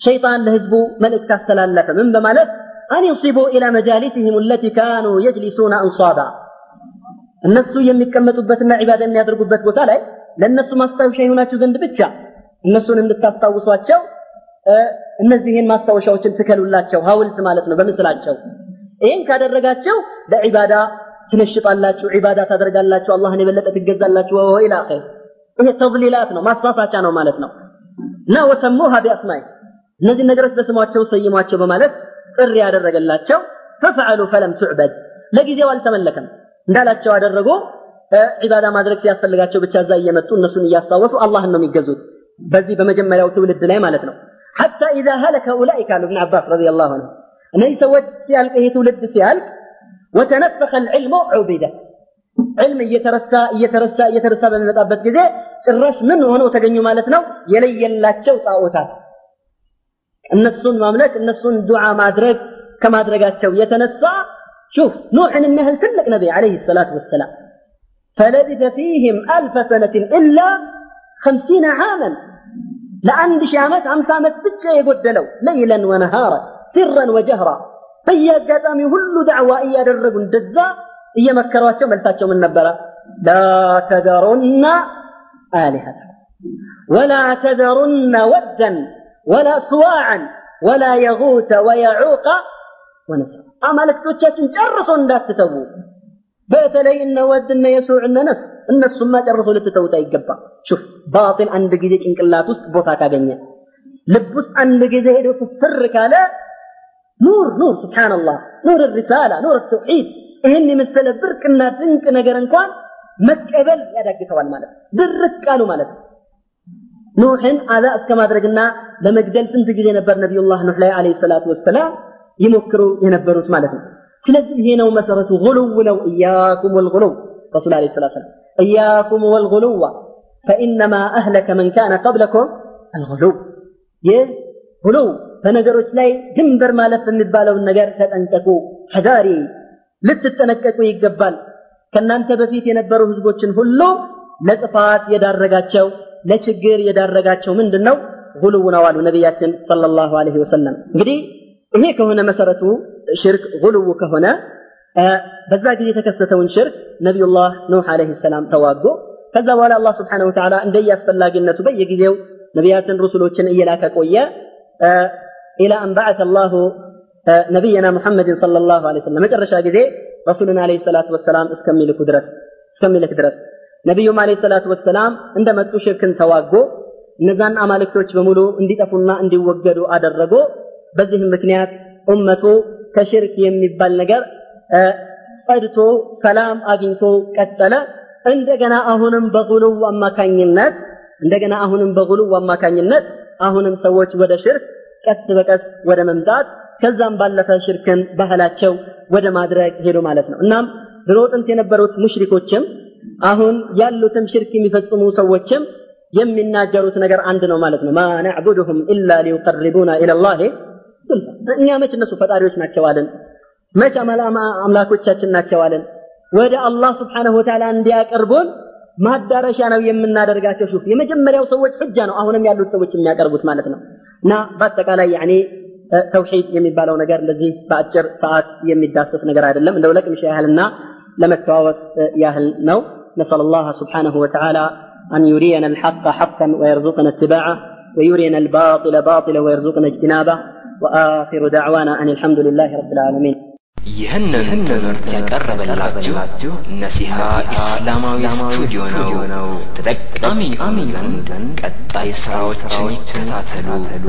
شيطان ለህዝቡ መልእክት አስተላለፈ ምን በማለት أن ينصبوا إلى مجالسهم التي كانوا يجلسون أنصابا እነሱ የሚቀመጡበትና ዒባዳ የሚያደርጉበት ቦታ ላይ ለእነሱ ማስታወሻ የሆናችሁ ዘንድ ብቻ እነሱን እንድታስታውሷቸው እነዚህን ማስታወሻዎችን ትከሉላቸው፣ ሐውልት ማለት ነው በምስላቸው። ይህን ካደረጋቸው ለዒባዳ ትነሽጣላችሁ፣ ዒባዳ ታደርጋላችሁ፣ አላህን የበለጠ ትገዛላችሁ። ወኢላ አኺር ይሄ ተብሊላት ነው ማስፋፋቻ ነው ማለት ነው። እና ወሰሙሃ ቢአስማይ እነዚህ ነገሮች በስማቸው ሰይሟቸው በማለት ጥሪ ያደረገላቸው ፈፈዐሉ ፈለም ቱዕበድ ለጊዜው አልተመለከም እንዳላቸው አደረጉ። ዒባዳ ማድረግ ሲያስፈልጋቸው ብቻ እዛ እየመጡ እነሱን እያስታወሱ አላህን ነው የሚገዙት። በዚህ በመጀመሪያው ትውልድ ላይ ማለት ነው። ሐታ ኢዛ ሀለከ ኡላኢከ አሉ እብን አባስ ረዲየላሁ ዐንሁ እነዚህ ሰዎች ሲያልቅ ይሄ ትውልድ ሲያልቅ ወተነፈኸ ልዕልሙ ዑቢደ ዕልም እየተረሳ እየተረሳ እየተረሳ በሚመጣበት ጊዜ ጭራሽ ምን ሆነው ተገኙ ማለት ነው? የለየላቸው ጣዖታት እነሱን ማምለክ እነሱን ዱዓ ማድረግ ከማድረጋቸው የተነሳ شوف نوح النهل تلك نبي عليه الصلاة والسلام. فلبث فيهم ألف سنة إلا خمسين عاما. لأن شامت عم سامت بتشا يقدلوا ليلا ونهارا سرا وجهرا. فيا قدامي هل دعوة إيا درقون دزا إيا مكرواتشو ملتاتشو من نبرا لا تذرن آلهة ولا تذرن ودا ولا سواعا ولا يغوث ويعوق ونسر አማልክቶቻችን ጨርሶ እንዳትተዉ። በተለይ እነ ወድ እነ የሱዕ እነ ነስ እነሱማ ጨርሶ ልትተውት አይገባ ሹፍ ባጢል አንድ ጊዜ ጭንቅላት ውስጥ ቦታ ካገኘ ልብ ውስጥ አንድ ጊዜ ሄዶ ፍር ካለ ኑር ኑር ስብሓንላህ ኑር ሪሳላ ኑር ተውሒድ ይህን የመሰለ ብርቅና ድንቅ ነገር እንኳን መቀበል ያዳግተዋል ማለት ድርቅ ቃሉ ማለት ነው። ኑሕን አዛ እስከ ማድረግና ለመግደል ስንት ጊዜ ነበር ነቢዩላህ ኑሕ ላይ አለይሂ ሰላቱ ወሰላም ይሞክሩ የነበሩት ማለት ነው። ስለዚህ ይሄ ነው መሰረቱ ጉሉው ነው። እያኩም ወልጉሉው ረሱል ዓለይሂ ሰላቱ ወሰላም እያኩም ወልጉሉዋ ፈኢነማ አህለከ መን ካነ ቀብለኩም አልጉሉው። ይህ ጉሉው በነገሮች ላይ ድንበር ማለፍ የሚባለውን ነገር ተጠንቀቁ፣ ሐዳሪ ልትጠነቀቁ ይገባል። ከእናንተ በፊት የነበሩ ህዝቦችን ሁሉ ለጥፋት የዳረጋቸው ለችግር የዳረጋቸው ምንድን ነው? ጉሉው ነው አሉ ነቢያችን ሰለላሁ ዐለይሂ ወሰለም። እንግዲህ ይሄ ከሆነ መሰረቱ ሽርክ ጉልው ከሆነ በዛ ጊዜ የተከሰተውን ሽርክ ነቢዩላህ ኑህ ዓለይሂ ሰላም ተዋጉ። ከዛ በኋላ አላህ ስብሓነሁ ወተዓላ እንደየአስፈላጊነቱ በየጊዜው ነቢያትን ሩሱሎችን እየላከ ቆየ። ኢላ አን በዐተ አላሁ ነቢይና ሙሐመድን ሰለላሁ ዐለይሂ ወሰለም መጨረሻ ጊዜ ረሱልን ዓለይሂ ሰላቱ ወሰላም እስከሚልኩ ድረስ እስከሚልክ ድረስ ነቢዩም ዓለይሂ ሰላቱ ወሰላም እንደመጡ ሽርክን ተዋጉ። እነዛን አማልክቶች በሙሉ እንዲጠፉና እንዲወገዱ አደረጉ። በዚህም ምክንያት ኡመቱ ከሽርክ የሚባል ነገር ጸድቶ ሰላም አግኝቶ ቀጠለ። እንደገና አሁንም በጉሉው አማካኝነት እንደገና አሁንም በጉሉው አማካኝነት አሁንም ሰዎች ወደ ሽርክ ቀስ በቀስ ወደ መምጣት ከዛም ባለፈ ሽርክን ባህላቸው ወደ ማድረግ ሄዱ ማለት ነው። እናም ድሮ ጥንት የነበሩት ሙሽሪኮችም አሁን ያሉትም ሽርክ የሚፈጽሙ ሰዎችም የሚናገሩት ነገር አንድ ነው ማለት ነው። ማ ነዕቡድሁም ኢላ ሊዩቀርቡና ኢለላህ እኛ መች እነሱ ፈጣሪዎች ናቸው አለን? መች አምላኮቻችን ናቸው አለን? ወደ አላህ ስብሓነሁ ወተዓላ እንዲያቀርቡን ማዳረሻ ነው የምናደርጋቸው። ሹፍ የመጀመሪያው ሰዎች ሕጃ ነው አሁንም ያሉት ሰዎች የሚያቀርቡት ማለት ነው። እና በአጠቃላይ ያኔ ተውሒድ የሚባለው ነገር እንደዚህ በአጭር ሰዓት የሚዳሰስ ነገር አይደለም። እንደው ለቅምሻ ያህልና ለመተዋወስ ያህል ነው። ነስአል አላህ ስብሓነሁ ወተዓላ أن يرينا الحق حقا ويرزقنا اتباعه ويرينا الباطل باطلا ويرزقنا اجتنابه وآخر دعوانا أن الحمد لله رب العالمين ይህንን ትምህርት ያቀረበላችሁ ነሲሃ ኢስላማዊ ስቱዲዮ ነው። ተጠቃሚ የሆኑ ዘንድ ቀጣይ ስራዎችን ይከታተሉ።